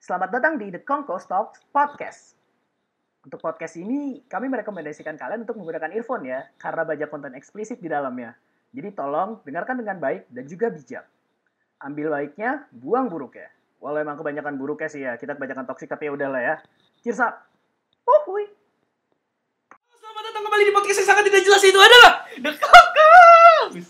Selamat datang di The Conco Talks Podcast. Untuk podcast ini, kami merekomendasikan kalian untuk menggunakan earphone ya, karena banyak konten eksplisit di dalamnya. Jadi tolong dengarkan dengan baik dan juga bijak. Ambil baiknya, buang buruknya. Walau emang kebanyakan buruknya sih ya, kita kebanyakan toksik tapi ya udahlah ya. Cheers up! Uhuy! Selamat datang kembali di podcast yang sangat tidak jelas itu adalah The Kakak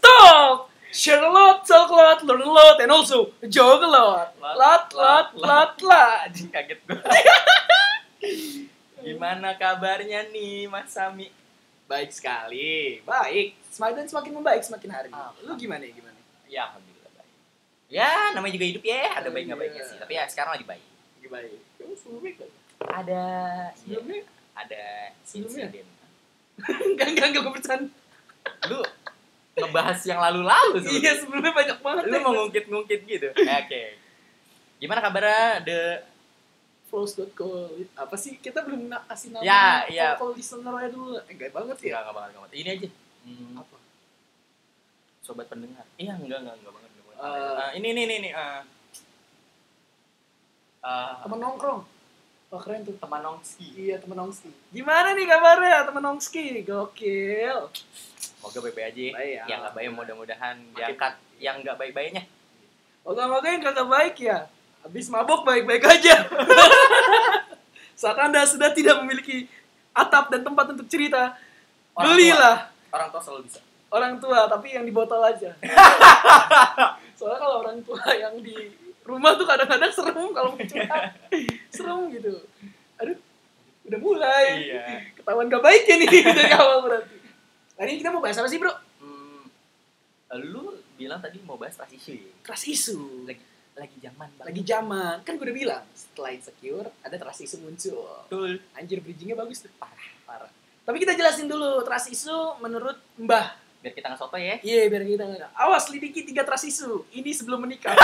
Talk Share a lot, talk a lot, learn a lot, and also joke a lot Lot, lot, lot, lot Anjing kaget gue. Gimana kabarnya nih Mas Sami? Baik sekali, baik Semakin semakin membaik semakin hari Ah. Lu gimana ya, gimana? Ya alhamdulillah baik. Ya namanya juga hidup ya, ada Oh, baik nggak iya. baiknya sih. Tapi ya sekarang lagi baik. Lagi baik Oh, sebelumnya? Ada Sebelumnya? ya, ada Sebelumnya? insiden. Enggak, enggak, enggak, gue bercanda Lu ngebahas yang lalu-lalu Iya, sebetulnya. sebelumnya banyak banget Lu mau ngungkit-ngungkit gitu. Oke. Gimana kabarnya The Flows.co Apa sih? Kita belum kasih nama Ya, iya. Kalau listener aja dulu Enggak banget ya Enggak, banget, enggak banget. Ini aja. Hmm, Apa? sobat pendengar. Iya, enggak, enggak, enggak banget. Enggak banget. Eh. Eh, ini, ini, ini, ini. eh. Eh, Temen nongkrong Wah keren tuh teman nongski. Iya temen Nongski. Gimana nih kabarnya temen Nongski? Gokil. Semoga baik-baik aja. Baik, ya. Yang nggak baik mudah-mudahan diangkat. Yang nggak baik-baiknya. Moga-moga yang kagak baik ya. Habis mabok baik-baik aja. Saat anda sudah tidak memiliki atap dan tempat untuk cerita, Orang belilah Orang tua selalu bisa. orang tua tapi yang di botol aja. Soalnya kalau orang tua yang di rumah tuh kadang-kadang serem kalau mau curhat. serem gitu. Aduh, udah mulai. Iya. Ketahuan gak baik ya nih dari awal berarti. Hari ini kita mau bahas apa sih bro? Hmm, lu bilang tadi mau bahas trust issue. ya? Trust issue. Lagi lagi zaman banget. Lagi zaman. Kan gue udah bilang, setelah insecure, ada trust issue muncul. Betul. Anjir, bridgingnya bagus tuh. Parah, parah. Tapi kita jelasin dulu, trust issue menurut Mbah. Biar kita nggak soto ya. Iya, biar kita nggak. Awas, lidiki tiga trust issue. Ini sebelum menikah.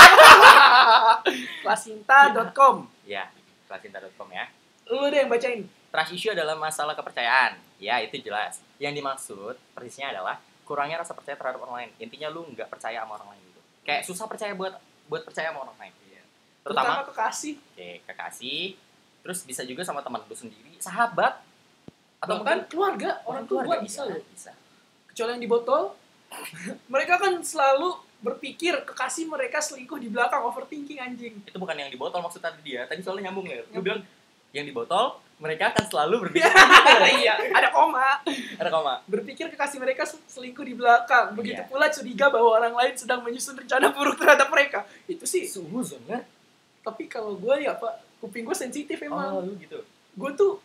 Klasinta.com. Ya, klasinta.com ya. Lu deh yang bacain. Trust issue adalah masalah kepercayaan. Ya, itu jelas. Yang dimaksud persisnya adalah kurangnya rasa percaya terhadap orang lain. Intinya lu nggak percaya sama orang lain gitu. Kayak susah percaya buat buat percaya sama orang lain. Terutama Terutama kekasih. Oke, kekasih. Terus bisa juga sama teman lu sendiri, sahabat, atau Bahkan mungkin keluarga, orang tua keluarga bisa loh. Bisa. Kecuali yang di botol. mereka kan selalu berpikir kekasih mereka selingkuh di belakang overthinking anjing. Itu bukan yang di botol maksud tadi dia. Tadi soalnya nyambung ya. Lu bilang yang di botol mereka akan selalu berpikir iya, ada koma. ada koma. Berpikir kekasih mereka sel- selingkuh di belakang. Begitu Iya. pula curiga bahwa orang lain sedang menyusun rencana buruk terhadap mereka. Itu sih. Suhuzon kan? Tapi kalau gue ya apa, kuping gue sensitif emang. Oh, lu gitu. Gue tuh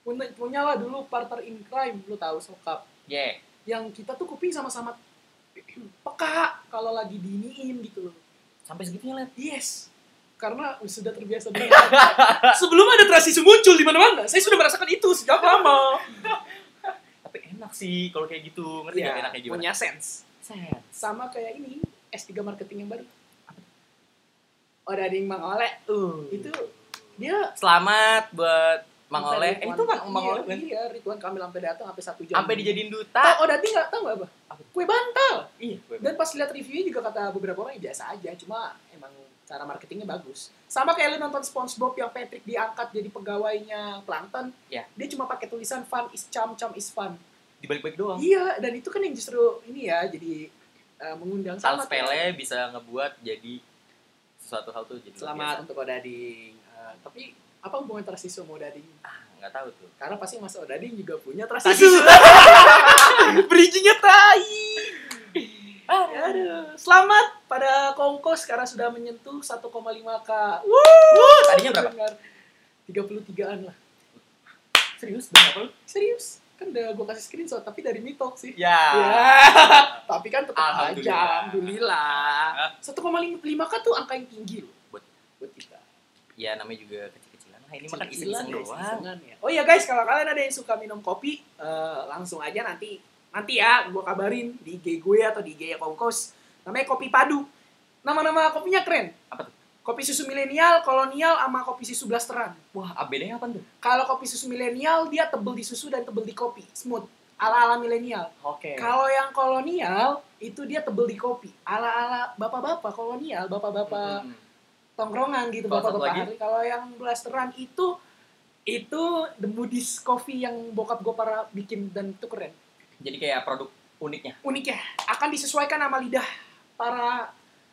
punya, punya lah dulu partner in crime, lu tahu sokap. Yeah. Yang kita tuh kuping sama-sama peka kalau lagi diniin gitu loh. Sampai segitunya lihat. Yes. Karena sudah terbiasa dengan Sebelum ada transisi muncul di mana-mana, saya sudah merasakan itu sejak lama. Tapi enak sih kalau kayak gitu. Ngerti nggak enaknya gimana? Iya, punya sense. Sen. Sama kayak ini, S3 marketing yang baru. Oh, Dading Mang Ole. Uh. Itu dia Selamat buat Mang Oleh. Eh, itu kan Mang iya, Oleh kan? Iya, Ridwan Kamil sampai datang sampai satu jam. Sampai dijadiin duta. oh Dadi nggak tahu nggak apa? Kue bantal. Iya. Dan pas lihat reviewnya juga kata beberapa orang ya biasa aja, cuma emang cara marketingnya bagus. Sama kayak lu nonton SpongeBob yang Patrick diangkat jadi pegawainya Plankton. Ya. Dia cuma pakai tulisan fun is charm, charm is fun. Dibalik-balik doang. Iya, dan itu kan yang justru ini ya jadi uh, mengundang ya. sepele bisa ngebuat jadi sesuatu hal tuh jadi Selamat biasa. untuk Odading. Uh, tapi apa hubungan trust issue sama Odading? Ah, nggak tahu tuh. Karena pasti Mas Odading juga punya Trust issue. Bridgingnya tai. Aduh. Selamat pada Kongkos karena sudah menyentuh 1,5k. Wuh, Tadinya berapa? 33-an lah. Serius? Berapa lu? Serius? Kan udah gue kasih screenshot, tapi dari Mitok sih. Ya. Ya, tapi kan tetap aja, Alhamdulillah. alhamdulillah. 1,5k tuh angka yang tinggi loh Buat- buat kita. Ya namanya juga kecil-kecilan lah. Ini makan iseng-iseng guys, doang. ya. Oh iya guys, kalau kalian ada yang suka minum kopi, eh, langsung aja nanti nanti ya gue kabarin di IG gue atau di IG ya Kongkos. Namanya kopi padu. Nama-nama kopinya keren. Apa tuh? Kopi susu milenial, kolonial, sama kopi susu blasteran. Wah, bedanya apa tuh? Kalau kopi susu milenial, dia tebel di susu dan tebel di kopi. Smooth. Ala-ala milenial. Oke. Kalau yang kolonial, itu dia tebel di kopi. Ala-ala bapak-bapak kolonial, bapak-bapak Hmm. tongkrongan gitu bapak-bapak. Kalau yang blasteran itu itu the Moody's coffee yang bokap gue para bikin dan itu keren. Jadi kayak produk uniknya. Uniknya akan disesuaikan sama lidah para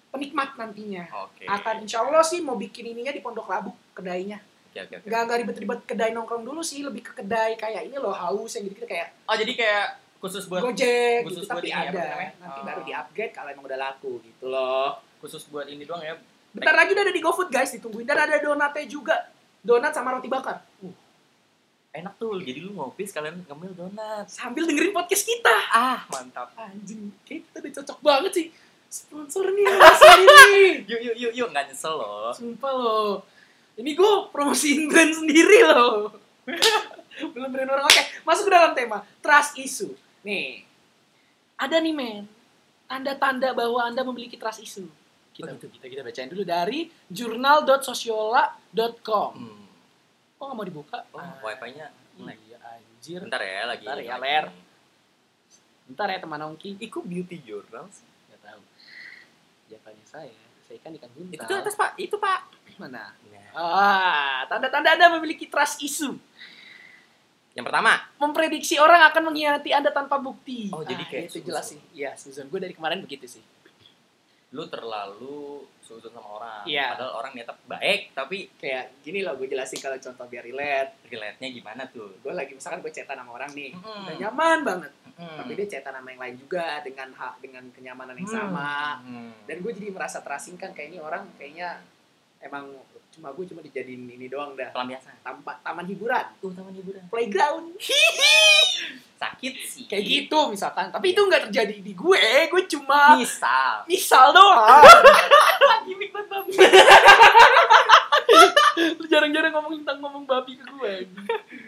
penikmat nantinya. Oke. Akan insya Allah sih mau bikin ininya di Pondok Labu kedainya. Oke oke oke. Nggak nggak ribet-ribet kedai nongkrong dulu sih, lebih ke kedai kayak ini loh haus yang gitu kayak Oh jadi kayak khusus buat Gojek khusus gitu, buat tapi ini ya, ada. namanya? Nanti Oh. baru di upgrade kalau emang udah laku gitu loh. khusus buat ini doang ya. Bentar lagi udah ada di GoFood guys, ditungguin. Dan ada donatnya juga. Donat sama roti bakar. Uh, Enak tuh. Jadi lu ngopi sekalian ngemil donat. sambil dengerin podcast kita. Ah mantap. Anjing, kayak kita udah cocok banget sih. Sponsor nih ini. Yuk yuk yuk yuk nggak nyesel loh. Sumpah loh. Ini gue promosiin brand sendiri loh. Belum brand orang. Oke, masuk ke dalam tema. Trust issue. Nih, ada nih men. Tanda-tanda bahwa Anda memiliki trust issue. Kita, Oh, gitu. kita, kita bacain dulu dari journal.sosiola.com. Hmm. Kok nggak mau dibuka? Oh, Ah, wifi-nya nge-lag. Iya, anjir. Bentar ya lagi. Bentar ya. Ler. Bentar ya teman Ongki. Kok beauty journal sih? Nggak tahu. Jawabannya saya. Saya kan ikan buntal. Itu tuh atas pak, itu pak. Mana? Nah, Ah, tanda-tanda Anda memiliki trust issue. yang pertama, Memprediksi orang akan mengkhianati Anda tanpa bukti. Oh, jadi Ah, kayak itu jelas sih. Iya, Susan. Gue dari kemarin begitu sih. Lu terlalu suzon sama orang. Iya. Padahal orang niatnya baik, tapi Kayak gini loh, gue jelasin kalau contoh biar relate. relate-nya gimana tuh? Gue lagi misalkan gue chatan sama orang nih, Hmm. udah nyaman banget. Hmm. Tapi dia chatan sama yang lain juga dengan hak dengan kenyamanan yang Hmm. sama. Dan gue jadi merasa terasingkan kayak ini orang kayaknya emang cuma gue cuma dijadiin ini doang dah. pelampiasan. Tampa, taman hiburan, Tuh taman hiburan. playground. Sakit sih. kayak gitu misalkan. Tapi itu nggak terjadi di gue, gue cuma Misal. misal doang. Gimik banget babi. Lu jarang-jarang ngomong tentang ngomong babi ke gue.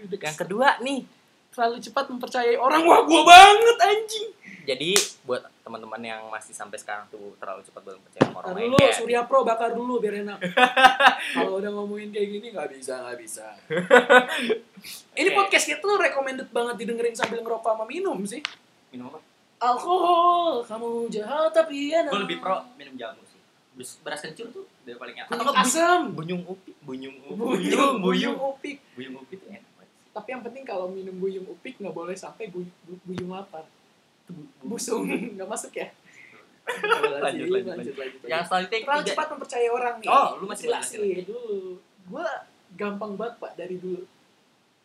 Yang kedua nih, Terlalu cepat mempercayai orang. Wah, gue banget anjing. Jadi buat teman-teman yang masih sampai sekarang tuh terlalu cepat banget percaya sama orang lain. dulu, Surya Pro bakar dulu biar enak. Kalau udah ngomongin kayak gini nggak bisa, nggak bisa. Ini Oke. podcast kita tuh recommended banget didengerin sambil ngerokok sama minum sih. minum apa? Alkohol, kamu jahat tapi enak. Gue lebih pro minum jamu sih. Beras, beras kencur tuh udah paling enak. Atau asam. bunyung upi, bunyung upi, Buyung, buyung buyung, upik. buyung upi tuh enak banget. sih. Tapi yang penting kalau minum buyung upik nggak boleh sampai bu, bu- buyung lapar. Busung, nggak masuk ya? Lanjut, lanjut, lanjut. Yang selanjutnya Terlalu cepat mempercayai orang nih. Oh, lu masih jelasin lagi. dulu. Gue gampang banget pak dari dulu.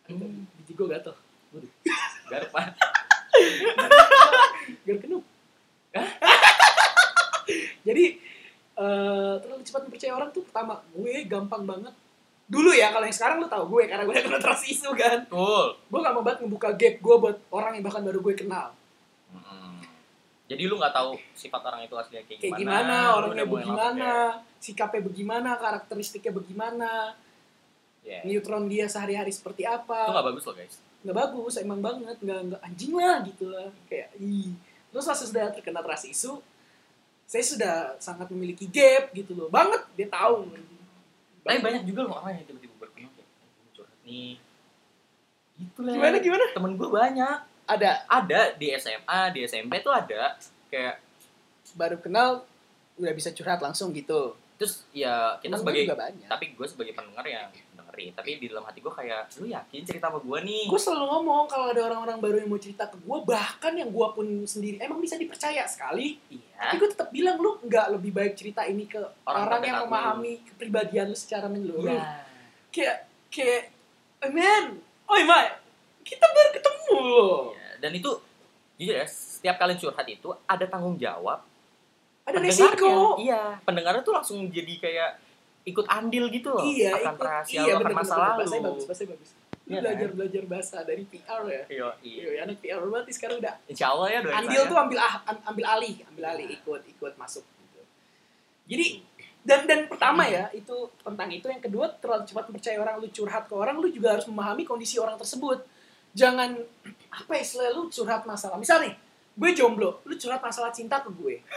Hmm. Biji gue gatel. Garuk pak. Biar kenup. Jadi eh, terlalu cepat mempercayai orang tuh pertama gue gampang banget. Dulu ya kalau yang sekarang lu tahu gue karena gue udah kena trust issue kan. Betul. Gue gak mau banget ngebuka gap gue buat orang yang bahkan baru gue kenal. Mm-mm. Jadi lu nggak tahu sifat orang itu aslinya kayak, Kayak gimana, gimana, orangnya bagaimana, sikapnya bagaimana, karakteristiknya bagaimana, yeah. neutron dia sehari-hari seperti Itu apa. nggak bagus loh guys. nggak bagus emang banget nggak nggak anjing lah gitu lah kayak ih terus pas sudah terkena trust issue saya sudah sangat memiliki gap gitu loh banget dia tahu Tapi banyak juga loh orang yang tiba-tiba berkenal kayak "Gua curhat nih. Gitu lah. gimana gimana Temen gue banyak. Ada. Ada di SMA, di SMP tuh ada. Kayak baru kenal udah bisa curhat langsung gitu. Terus ya kita Temen sebagai juga banyak. tapi gue sebagai pendengar yang dengerin tapi di dalam hati gue kayak lu yakin cerita sama gue nih? Gue selalu ngomong kalau ada orang-orang baru yang mau cerita ke gue bahkan yang gue pun sendiri emang bisa dipercaya sekali. Iya. Tapi gue tetap bilang lu nggak lebih baik cerita ini ke Orang orang, yang lu. memahami kepribadian lu secara menyeluruh. Iya. Kayak kayak "Eh, men oi Mai. Kita baru ketemu loh. Iya. Dan itu jujur ya setiap kalian curhat itu ada tanggung jawab ada resiko. Iya pendengarnya tuh langsung jadi kayak ikut andil gitu loh iya akan ikut. rahasia iya lu, akan masa lalu. Bahasanya bagus bahasanya bagus. Iya belajar kan? belajar bahasa dari PR ya? Iya, iya. iya anak PR berarti sekarang udah Insya Allah ya doain andil saya. tuh ambil ah, am- ambil alih ambil alih Iya. ikut ikut masuk gitu. Jadi dan dan pertama ya itu tentang itu. Yang kedua terlalu cepat percaya orang lu curhat ke orang lu juga harus memahami kondisi orang tersebut jangan apa ya istilah lu curhat masalah misal nih gue jomblo lu curhat masalah cinta ke gue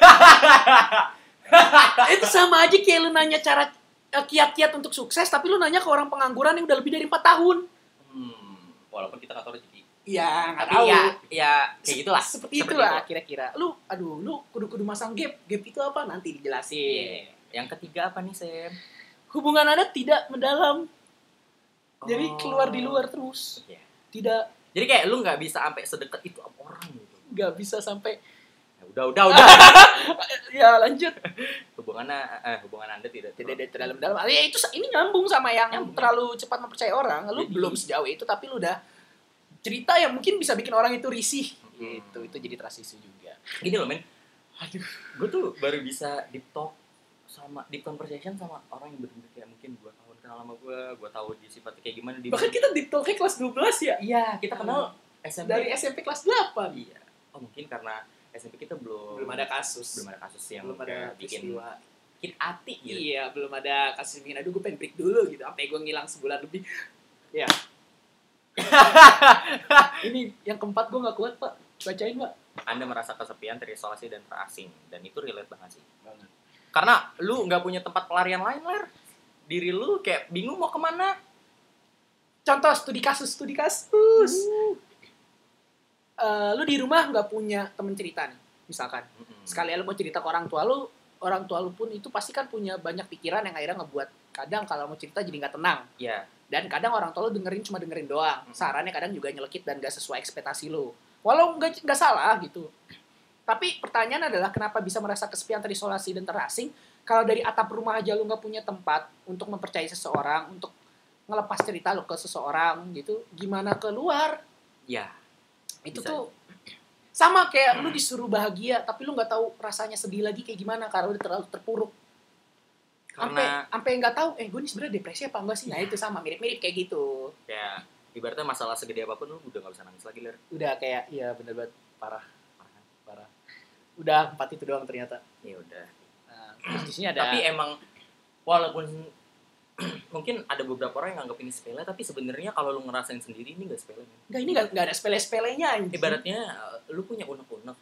itu sama aja kayak lu nanya cara eh, kiat-kiat untuk sukses tapi lu nanya ke orang pengangguran yang udah lebih dari empat tahun hmm, walaupun kita nggak tahu rezeki Iya, nggak tahu. ya ya kayak gitulah Seperti, Seperti itulah itu. kira-kira. Lu, aduh, lu kudu-kudu masang gap. Gap itu apa? Nanti dijelasin. Iya. yang ketiga apa nih Sam hubungan anda tidak mendalam jadi Oh. keluar di luar terus Iya. Tidak. Jadi kayak lu nggak bisa sampai sedekat itu sama orang gitu. nggak bisa sampai. Ya, udah, udah, udah. ya lanjut. Hubungannya, eh, hubungan anda tidak tidak ada terdalam dalam ya itu ini nyambung sama yang Nyambung. terlalu cepat mempercayai orang. Lu Jadi- belum sejauh itu tapi lu udah cerita yang mungkin bisa bikin orang itu risih. Hmm. gitu. Itu jadi issue juga. Gini loh men, aduh, gue tuh baru bisa deep talk sama deep conversation sama orang yang bener-bener kayak mungkin tahun kenal sama gue, gue tahu dia sifatnya kayak gimana dia. bahkan kita di talknya kelas 12 ya Iya, kita kenal SMP. dari SMP kelas 8 Iya. Oh mungkin karena SMP kita belum belum ada kasus belum ada kasus yang belum ada bikin peristiwa hit hati gitu. iya belum ada kasus yang bikin aduh gue pengen break dulu gitu sampai gue ngilang sebulan lebih ya ini yang keempat gue nggak kuat pak bacain pak Anda merasa kesepian, terisolasi dan terasing dan itu relate banget sih. Karena lu nggak punya tempat pelarian lain ler. Diri lu kayak bingung mau ke mana. contoh studi kasus studi kasus. Eh, lu di rumah nggak punya temen cerita nih misalkan. Mm-mm. sekali lu mau cerita ke orang tua lu orang tua lu pun itu pasti kan punya banyak pikiran yang akhirnya ngebuat kadang kalau mau cerita jadi nggak tenang. Iya. dan kadang orang tua lu dengerin cuma dengerin doang. Sarannya kadang juga nyelekit dan gak sesuai ekspektasi lu. Walau nggak nggak salah gitu. Tapi pertanyaan adalah kenapa bisa merasa kesepian terisolasi dan terasing kalau dari atap rumah aja lu nggak punya tempat untuk mempercayai seseorang untuk ngelepas cerita lu ke seseorang gitu gimana keluar Iya. itu Bisa. tuh sama kayak lu disuruh bahagia tapi lu nggak tahu rasanya sedih lagi kayak gimana karena udah terlalu terpuruk Karena sampai nggak tahu eh gue ini sebenarnya depresi apa enggak sih nah itu sama mirip-mirip kayak gitu kayak ibaratnya masalah segede apa pun lu udah gak bisa nangis lagi ler. udah kayak iya bener banget parah parah udah empat itu doang ternyata Ya udah. Di sini ada Tapi emang walaupun mungkin ada beberapa orang yang nganggap ini sepele tapi sebenarnya kalau lu ngerasain sendiri ini gak sepele. Men. enggak ini nggak nggak ada sepele-sepelenya anjing. ibaratnya uh, lu punya unek-unek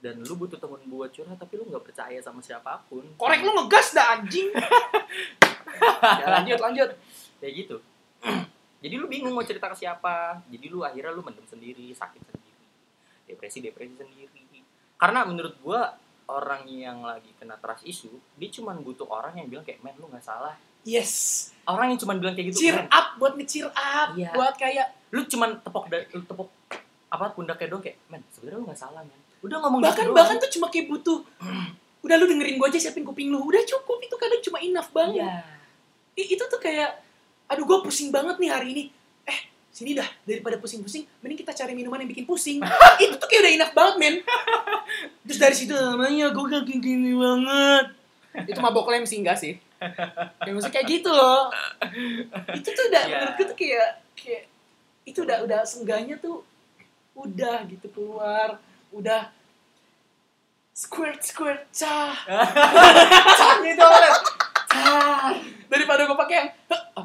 dan lu butuh temen buat curhat tapi lu nggak percaya sama siapa pun. Korek lu ngegas dah anjing. Ya, lanjut lanjut. Kayak gitu. Jadi lu bingung mau cerita ke siapa. Jadi lu akhirnya lu mendem sendiri sakit sendiri depresi depresi sendiri. Karena menurut gua orang yang lagi kena trust issue dia cuma butuh orang yang bilang kayak men lu nggak salah. Yes. Orang yang cuma bilang kayak gitu cheer "Men, up buat nge-cheer up Iya. buat kayak lu cuman tepok lu tepok apa pundaknya doang kayak men sebenarnya lu nggak salah men. Udah ngomong bahkan gitu bahkan doang. tuh cuma kayak butuh udah lu dengerin gue aja siapin kuping lu. Udah cukup itu kadang cuma enough banget. Iya. I- itu tuh kayak aduh gue pusing banget nih hari ini sini dah daripada pusing-pusing mending kita cari minuman yang bikin pusing. Itu tuh kayak udah enough banget men. Terus dari situ namanya gue kayak gini banget. Itu mabok lem sih enggak sih. Ya maksudnya kayak gitu loh. Itu tuh udah Iya. menurut gue tuh kayak kayak itu udah udah sengganya tuh udah gitu keluar udah squirt squirt cah. Cahnya itu apa cah daripada gue pakai yang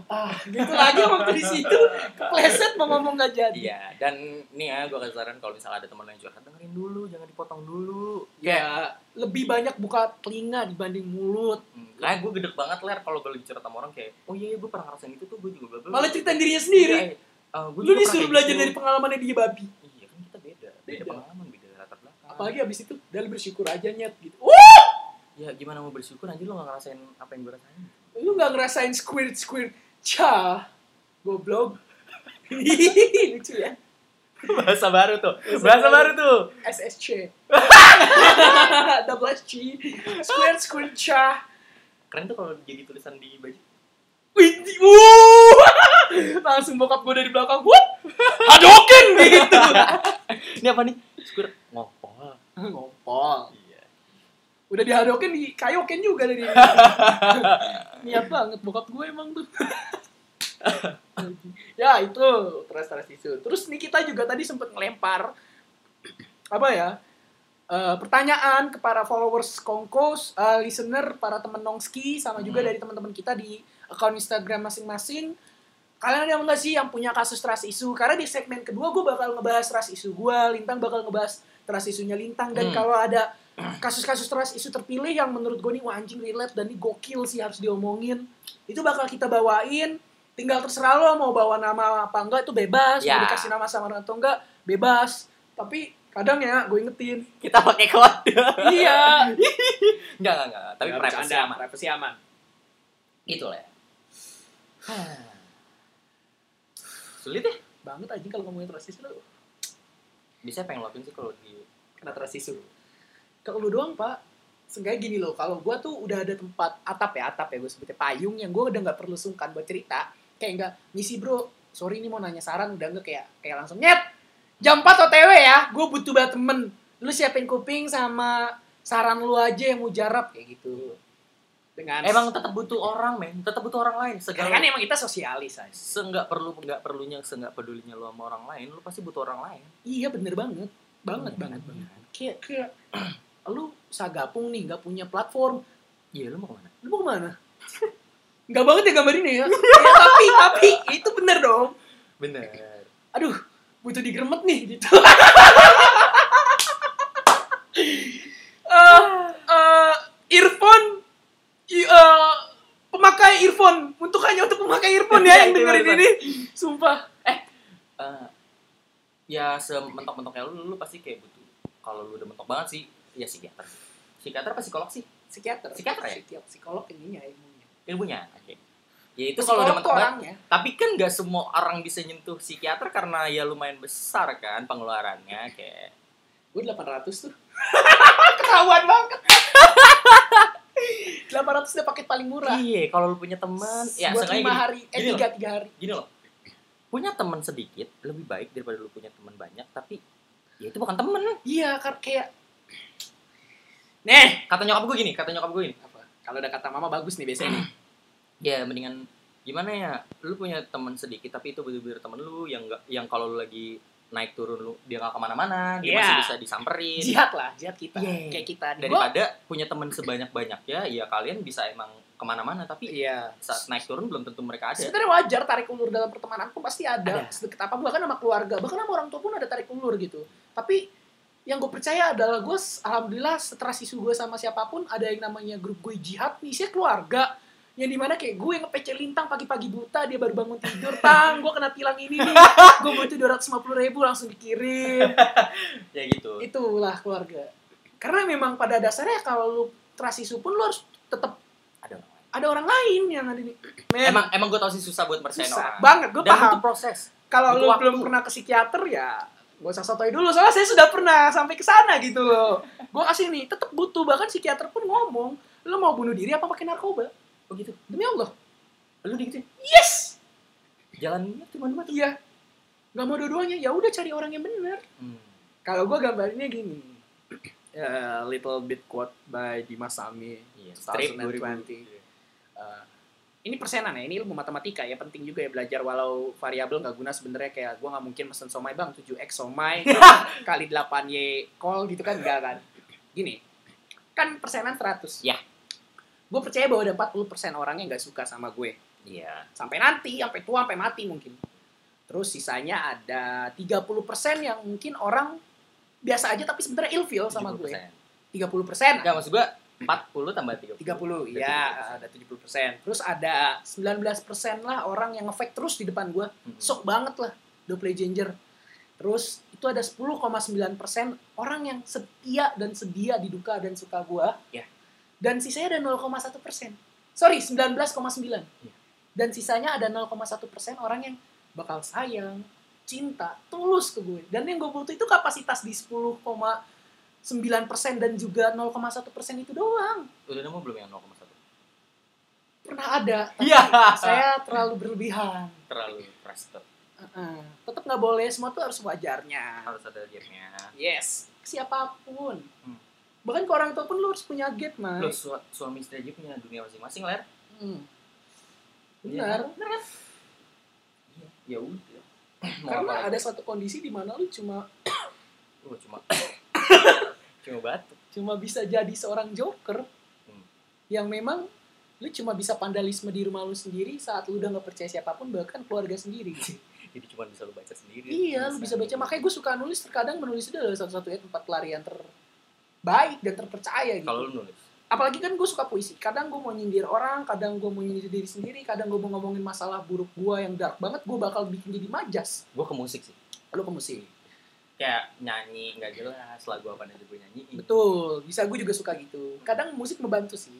ah gitu lagi waktu di situ kepleset mau ngomong gak jadi Iya, dan nih ya gue kasih saran kalau misalnya ada teman yang curhat dengerin dulu, jangan dipotong dulu. ya lebih banyak buka telinga dibanding mulut Hmm, kayak gue gedek banget ler kalau gue lagi cerita sama orang kayak, oh iya, gue pernah ngerasain itu tuh, gue juga bla malah ceritain dirinya sendiri Iya, eh, gua lu juga disuruh belajar gitu. dari pengalamannya dia babi Iya kan kita beda, beda, Beda. pengalaman, beda latar belakang. apalagi abis itu dari bersyukur aja nyet gitu Ya gimana mau bersyukur anjir lo gak ngerasain apa yang gue rasain. Lu nggak ngerasain squirt squirt cah goblok lucu ya Bahasa baru tuh, Bahasa bahasa baru. tuh. SSC double SC squirt squirt cah Keren tuh kalau jadi tulisan di baju. Wih, wuh. langsung bokap gue dari belakang wuh hadoken gitu Ini apa nih? Squirt ngopol. ngompol Iya. Udah dihadokin di kayoken juga dari niat banget bokap gue emang tuh ya itu terus terus isu terus nih kita juga tadi sempet ngelempar apa ya eh, pertanyaan ke para followers Kongkos, eh, listener, para temen Nongski, sama juga Hmm. dari teman-teman kita di akun Instagram masing-masing. Kalian ada nggak sih yang punya kasus trust issue? Karena di segmen kedua gue bakal ngebahas trust issue gue, Lintang bakal ngebahas trust issue-nya Lintang. Dan Hmm. kalau ada kasus-kasus trust issue terpilih yang menurut gue nih wah anjing relate dan ini gokil sih harus diomongin, itu bakal kita bawain. Tinggal terserah lo mau bawa nama apa enggak itu bebas, Ya. mau dikasih nama samaran atau enggak bebas. Tapi kadang ya gue ingetin, Kita pakai kode. iya. Enggak, enggak, enggak. Tapi privacy aman. privacy aman. Gitu lah ya. Sulit ya? Banget aja kalau ngomongin issue lu Bisa pengen lakuin sih kalau di kena trust issue. Kalau lu doang, Pak. Seenggaknya gini loh, kalau gua tuh udah ada tempat atap ya, atap ya gue sebutnya payung yang gua udah nggak perlu sungkan buat cerita. Kayak enggak, misi bro, sorry ini mau nanya saran, udah enggak kayak kayak langsung nyet. Jam 4 OTW ya, gue butuh banget temen. Lu siapin kuping sama saran lu aja yang mujarab kayak gitu. Dengan Emang tetap butuh orang, men. Tetap butuh orang lain. Segala kan emang kita sosialis aja. seenggak perlu nggak perlunya seenggak pedulinya lu sama orang lain, lu pasti butuh orang lain. Iya bener banget, banget Iya, banget banget. Kayak kayak lu sagapung nih nggak punya platform, Iya, lu mau ke mana? lu mau ke mana? Nggak banget ya gambar ini ya. Ya, tapi tapi itu bener dong. Bener. Aduh, butuh digeremet nih gitu. Eh, eh, earphone, eh, pemakai earphone untuk hanya untuk pemakai earphone ya yang Iya, dengerin gimana, ini. Sumpah. Eh, ya sementok-mentoknya lu, lu pasti kayak butuh. Kalau lu udah mentok banget sih, ya psikiater. Psikiater apa psikolog sih? Psikiater. Psikiater ya? Psikiater, psikolog ininya ilmunya. Ilmunya. Oke. Ya itu kalau udah orangnya. Tapi kan nggak semua orang bisa nyentuh psikiater karena ya lumayan besar kan pengeluarannya kayak Gue 800 tuh. Ketahuan banget. 800 udah paket paling murah. Iya, kalau lu punya teman, ya buat lima gini, hari, eh gini tiga tiga hari. gini loh. Punya teman sedikit lebih baik daripada lu punya teman banyak, tapi ya itu bukan temen. Iya, kayak Nih, Kata nyokap gue gini, kata nyokap gue gini. apa? Kalau ada kata mama bagus nih biasanya. nih. Ya mendingan gimana ya? Lu punya teman sedikit tapi itu bener-bener temen lu yang enggak yang kalau lu lagi naik turun lu dia nggak ke mana-mana, dia Iya. masih bisa disamperin. jihad lah, jihad kita. Iya. Kayak kita. Gua- Daripada punya teman sebanyak-banyaknya, ya kalian bisa emang ke mana-mana tapi Iya. saat naik turun belum tentu mereka ada. Sebenarnya wajar tarik ulur dalam pertemanan pun pasti ada. Ada. Sedekat apa bahkan sama keluarga, bahkan sama orang tua pun ada tarik ulur gitu. Tapi yang gue percaya adalah gue, alhamdulillah setelah isu gue sama siapa pun ada yang namanya grup gue jihad nih, saya keluarga yang di mana kayak gue ngepece lintang pagi-pagi buta dia baru bangun tidur tang gue kena tilang ini nih gue butuh dua ratus ribu langsung dikirim Ya gitu. itulah keluarga karena memang pada dasarnya kalau lu trust isu pun lu harus tetap Ada orang lain. ada orang lain yang ada nih Men, Emang emang gue tau sih susah buat percaya orang. banget gue Dan paham itu proses. kalau lu waktu. belum pernah ke psikiater ya gak usah sotoy dulu soalnya saya sudah pernah sampai ke sana gitu loh gue kasih nih tetap butuh bahkan psikiater pun ngomong lu mau bunuh diri apa pakai narkoba Oh gitu. demi Allah Lu digituin. yes cuma dua tuh. iya nggak mau dua-duanya ya udah cari orang yang benar Hmm. kalau gue gambarinnya gini Ya, little bit quote by Dimas Sami strip 2020. 2020. Eh, ini persenan ya, ini ilmu matematika ya penting juga ya belajar walau variabel nggak guna sebenarnya. Kayak gue nggak mungkin pesen somai bang. 7x somai kali 8y call gitu kan enggak kan? Gini kan persenan 100 Ya. gue percaya bahwa ada 40% orang yang nggak suka sama gue. Iya. sampai nanti sampai tua sampai mati mungkin. Terus sisanya ada 30% yang mungkin orang biasa aja tapi sebenarnya ilfeel sama gue. 30% Enggak maksud gua 40 tambah 30. 30 ya ada 70% terus ada 19% lah orang yang ngefake terus di depan gua Hmm. sok banget lah double changer terus itu ada 10,9% orang yang setia dan sedia di duka dan suka gua Ya. dan sisanya ada 0,1% sorry 19,9 Ya. dan sisanya ada 0,1% orang yang bakal sayang cinta tulus ke gue dan yang gue butuh itu kapasitas di 10,9% dan juga 0,1% itu doang Udah nemu belum yang 0,1? pernah ada tapi Iya. saya terlalu berlebihan Terlalu trusted. Heeh. tetap nggak boleh semua tuh harus wajarnya Harus ada gamenya. yes siapa pun Hmm. bahkan ke orang tua pun lu harus punya gate Lo mah su suami istri aja punya dunia masing-masing lah. hmm. Iya. benar benar kan. Ya udah. Karena ada suatu kondisi di mana lu cuma Oh, cuma cuma batuk. cuma bisa jadi seorang joker Hmm. yang memang lu cuma bisa vandalisme di rumah lu sendiri saat lu udah nggak percaya siapa pun bahkan keluarga sendiri Jadi cuma bisa lu baca sendiri. iya lu bisa baca makanya gue suka nulis terkadang menulis itu adalah satu-satunya tempat pelarian terbaik dan terpercaya gitu Kalau lu nulis. apalagi kan gue suka puisi kadang gue mau nyindir orang kadang gue mau nyindir diri sendiri kadang gue mau ngomongin masalah buruk gue yang dark banget gue bakal bikin jadi majas Gua ke musik sih. lu ke musik Kayak nyanyi nggak jelas lagu apa aja gue nyanyi. betul bisa gue juga suka gitu kadang musik membantu sih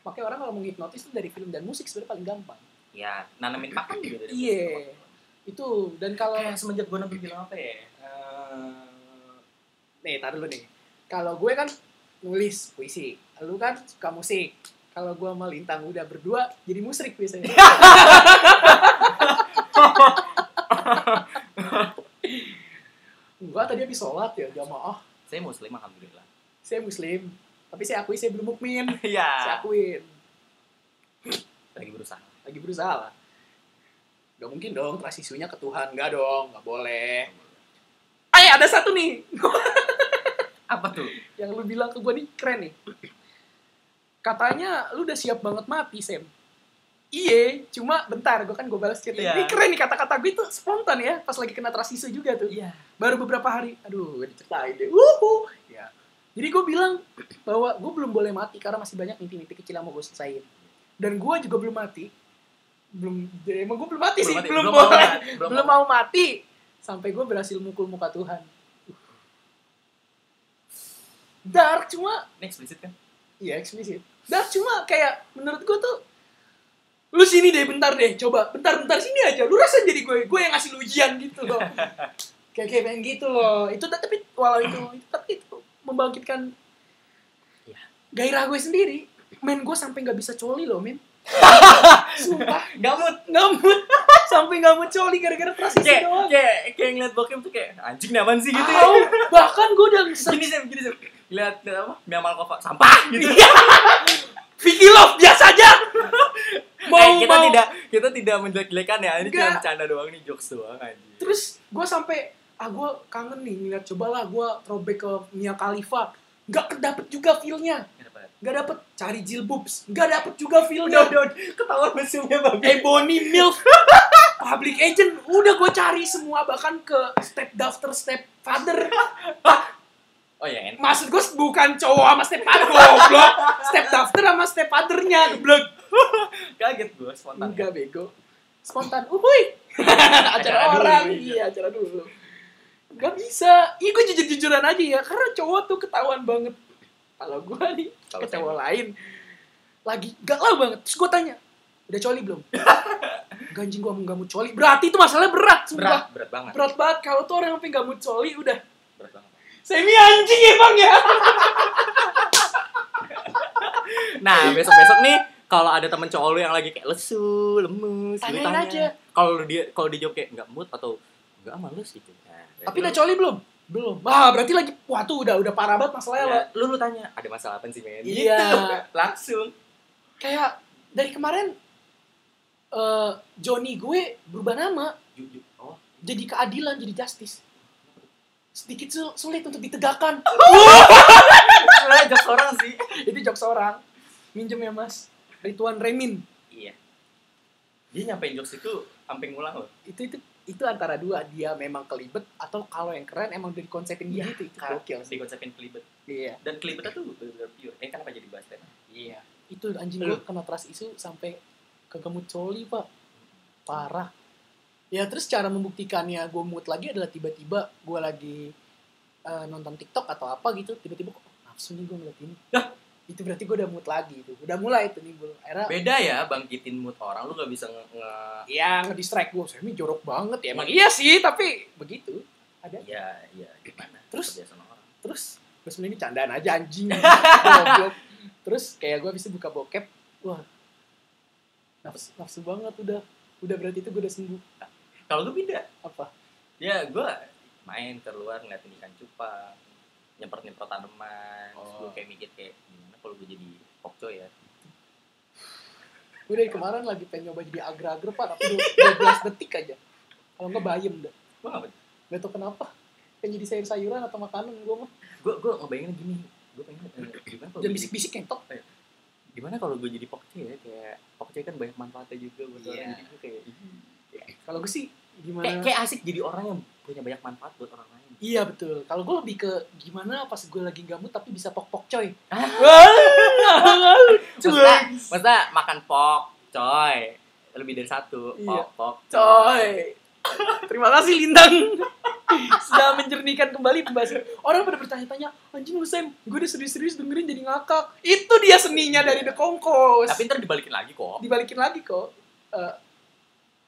makanya orang kalau mau hipnotis itu dari film dan musik sebenarnya paling gampang ya nanamin pakan juga dari Iya. musik. Itu dan kalau kayak semenjak gue nampil bilang apa ya Eh, nih tar dulu nih. Kalau gue kan nulis puisi, lu kan suka musik. Kalau gue sama Lintang udah berdua jadi musrik biasanya. Enggak, tadi habis sholat ya jamaah. saya muslim alhamdulillah Saya muslim, tapi saya akui saya belum mukmin. Saya iya akuin. lagi berusaha Lagi berusaha lah. Gak mungkin dong trust isunya ke Tuhan. Gak dong, gak boleh. Ay, ada satu nih. apa tuh yang lu bilang ke gue nih keren nih. Katanya lu udah siap banget mati, Sam. Iye, cuma bentar, gue kan gue balas chat. Iya. Ini keren nih kata-kata gue tuh spontan ya, pas lagi kena issue juga tuh. iya Baru beberapa hari, aduh, gue diceritain deh. Wuhu. Ya. Jadi gue bilang bahwa gue belum boleh mati karena masih banyak mimpi-mimpi kecil yang mau gue selesain. Dan gue juga belum mati. Belum, ya, emang gue belum mati sih, mati. belum, mau boleh. mati. Belum, mau mati. Sampai gue berhasil mukul muka Tuhan. Dark cuma ini eksplisit kan Iya eksplisit. Dan cuma kayak menurut gue tuh lu sini deh bentar deh coba bentar bentar sini aja. Lu rasa jadi gue gue yang ngasih lu ujian gitu loh. Kayak kayak pengen gitu loh. Itu tapi walau itu, tapi itu membangkitkan Iya. gairah gue sendiri. Men gue sampai nggak bisa coli loh men. Sumpah. Gamut ngamut. Sampai ngamut coli gara-gara transisi kayak doang. kayak kayak ngeliat bokep tuh kayak anjing nih sih? gitu ya. Bahkan gue udah gini sih gini sih lihat apa? Miamal Kova sampah! gitu. Iya. Vicky Love biasa aja mau eh, kita mau. tidak kita tidak menjelek-jelekan ya. Ini cuma bercanda doang nih jokes doang aja terus gue sampai ah gue kangen nih ngeliat cobalah gue throwback ke Mia Khalifa. Nggak kedapet juga feelnya. Nggak dapet. Cari jilbubs nggak dapet juga feelnya. Udah udah ketahuan museumnya babi Ebony Milf Public Agent. Udah gue cari semua bahkan ke step daftar step father oh ya enak. Maksud gue bukan cowok sama step father goblok. Step sama step fathernya goblok kaget gue spontan. Enggak bego. Spontan. Uhuy! Acara Acara dulu, orang. iya. iya acara dulu. Nggak bisa. Iya gue jujur jujuran aja ya karena cowok tuh ketahuan banget. Kalau gue nih Kalau ke cowok lain lagi galau banget. Terus gue tanya udah coli belum? Ganjing gue nggak mau coli. Berarti itu masalahnya berat berat sumpah. Berat banget. Berat banget. Kalau tuh orang sampai nggak mau coli udah. Berat banget. Semi anjing ya bang ya. Nah besok besok nih kalau ada temen cowok lu yang lagi kayak lesu lemes lu Tanyain tanya. aja. kalau dia kalau dia jawab kayak nggak mood atau nggak males gitu. Nah, tapi udah coli belum? Belum. Ah berarti lagi wah tuh udah udah parah banget masalahnya ya, lo lu lu tanya ada masalah apa sih men? Iya. Gitu. langsung. Kayak dari kemarin eh Johnny gue berubah nama. Oh. Jadi keadilan jadi justice. Sedikit sul- sulit untuk ditegakkan. Sebenarnya jokes orang sih. Itu jokes orang. Minjem ya mas Rituan Remin. Iya. Dia nyampein jokes itu sampai ngulang loh. Itu itu itu antara dua. Dia memang kelibet atau kalau yang keren emang udah dikonsepin Iya, gitu itu gokil sih. dikonsepin kelibet. Iya. Dan kelibetnya tuh bener-bener pure. Eh kenapa jadi bahas tema? Iya. Itu anjing gue kena trust isu sampai kegemut coli pak. Parah. Ya terus cara membuktikannya gue mood lagi adalah tiba-tiba gue lagi eh, nonton TikTok atau apa gitu tiba-tiba kok nafsu nih gue ngeliat ini itu berarti gue udah mood lagi itu udah mulai itu nih gue akhirnya beda ya bangkitin mood orang lu gak bisa nge, nge- ya ngedistract gue saya ini jorok banget ya. Emang iya sih tapi begitu. Ada? Ya ya gimana? Terus? Kebiasaan orang. Terus? Terus ini candaan aja anjing. Terus kayak gue bisa buka bokep. Wah. Nafsu nafsu banget udah. Udah berarti itu gue udah sembuh. Kalau gue beda? Apa? Ya gue main keluar ngeliatin ikan cupang nyemprot nyemprot tanaman terus Oh. gue kayak mikir kayak kalau gue jadi pokco ya. Gue dari kemarin lagi pengen nyoba jadi agra-agra pak. Tapi 12 detik aja. Kalau nggak bayem dah. Gue gak gak tau kenapa. Pengen jadi sayur-sayuran atau makanan gue mah. Gue gue ngebayangin gini. Gue pengen eh, gimana kalau jangan gue jadi, bisik-bisik kentok gimana kalau gue jadi pokco ya? Kayak pokco kan banyak manfaatnya juga buat orang Iya. jadi gue kayak ih, kalau gue sih gimana? Kayak, kayak asik jadi orang yang punya banyak manfaat buat orang lain iya betul kalau gue lebih ke gimana pas gue lagi gamut tapi bisa pok-pok coy Maksudnya, maksudnya makan pok, coy. Lebih dari satu. Iya. Pok, pok, Coy. Terima kasih Lintang. Sudah menjernihkan kembali pembahasan. Orang pada bertanya-tanya, anjing lu Sam, gue udah serius-serius dengerin jadi ngakak. Itu dia seninya dari The Kongkos. Tapi ntar dibalikin lagi kok. dibalikin lagi kok. Eh,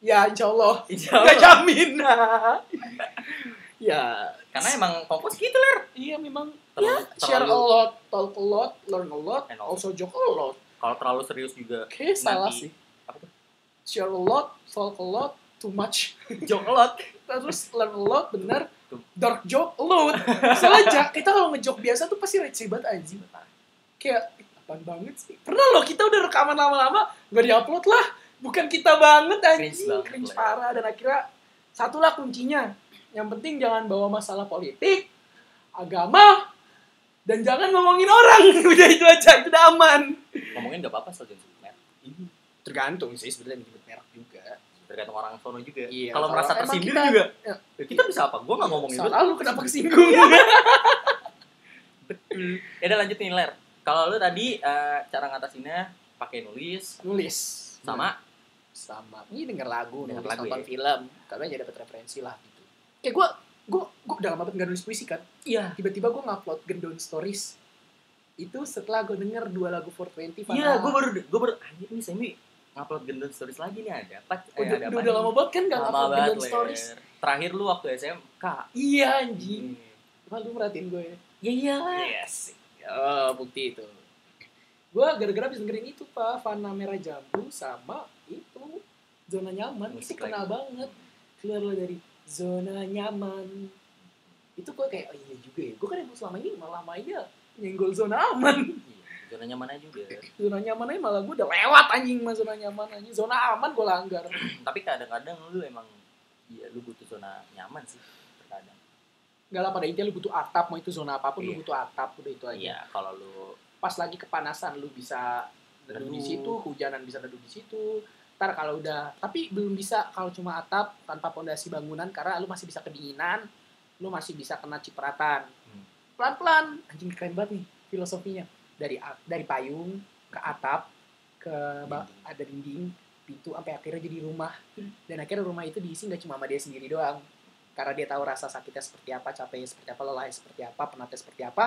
ya insya Allah. Insya Gak Allah. jamin. ya. Karena emang fokus gitu ler. Iya memang. Terlalu- ya, share a lot, talk a lot, learn a lot, And also- joke a lot. Kalau terlalu serius juga Kayaknya salah sih. Apa tuh? Share a lot, talk a lot, too much. joke a lot. Terus learn a lot, bener. Dark joke, a lot. Soalnya kita kalau ngejoke biasa tuh pasti receh banget anjing. Kayak, "Ih, apaan banget sih? Pernah loh kita udah rekaman lama-lama, gak diupload lah. Bukan kita banget anjing. Cringe Cringe lah. parah. Dan akhirnya, satulah kuncinya. Yang penting jangan bawa masalah politik, agama, dan jangan ngomongin orang. udah itu aja, itu udah aman. Ngomongin gak apa-apa soal jenis merek. Tergantung sih sebenarnya menyebut merek juga. Tergantung orang sono juga. Iya, Kalau merasa kita- juga. Ya. Kita bisa apa? Gue gak ngomongin itu. Salah lu kenapa kesinggung? Ya udah lanjut nih ler. Kalau lu tadi eh, cara ngatasinnya pakai nulis Nulis. sama sama ini denger lagu, Denger nulis lagu, nonton ya. film, karena jadi dapat referensi lah gitu. Kayak gue, gue, gue udah lama banget nggak nulis puisi kan. Iya. Tiba-tiba gue ngupload gendon stories. Itu setelah gue denger dua lagu 420 Fana. Iya, gue baru gue baru anjir nih Semi ngupload gendon stories lagi nih ada apa? Eh, udah, ada udah, udah lama banget kan Lama ngupload gendon stories. Terakhir lu waktu SMK. Iya anjing. Hmm. Lu merhatiin gue ya. Ya iyalah. Yes. Oh, bukti itu. Gue gara-gara habis dengerin itu pak, Fana Merah Jambu sama itu zona nyaman Musik itu kena lagi. banget. Keluar dari zona nyaman. Itu gue kayak oh iya juga ya. Gue kan emang selama ini malah mainnya nyenggol zona aman. Iya, zona nyaman aja juga. Zona nyaman aja malah gue udah lewat anjing mas zona nyaman anjing. Zona aman gue langgar. Tapi kadang-kadang lu emang iya lu butuh zona nyaman sih terkadang. Gak lah pada intinya lu butuh atap mau itu zona apa pun lu Iya. butuh atap udah itu aja. Iya, kalau lu pas lagi kepanasan lu bisa neduh di situ, hujanan bisa neduh di situ. Ntar kalau udah, tapi belum bisa kalau cuma atap tanpa pondasi bangunan karena lu masih bisa kedinginan, lu masih bisa kena cipratan. Hmm. Pelan-pelan, anjing keren banget nih filosofinya. Dari dari payung ke atap ke Dinding. ada dinding, pintu sampai akhirnya jadi rumah. Dan akhirnya rumah itu diisi nggak cuma sama dia sendiri doang. Karena dia tahu rasa sakitnya seperti apa, capeknya seperti apa, lelahnya seperti apa, penatnya seperti apa.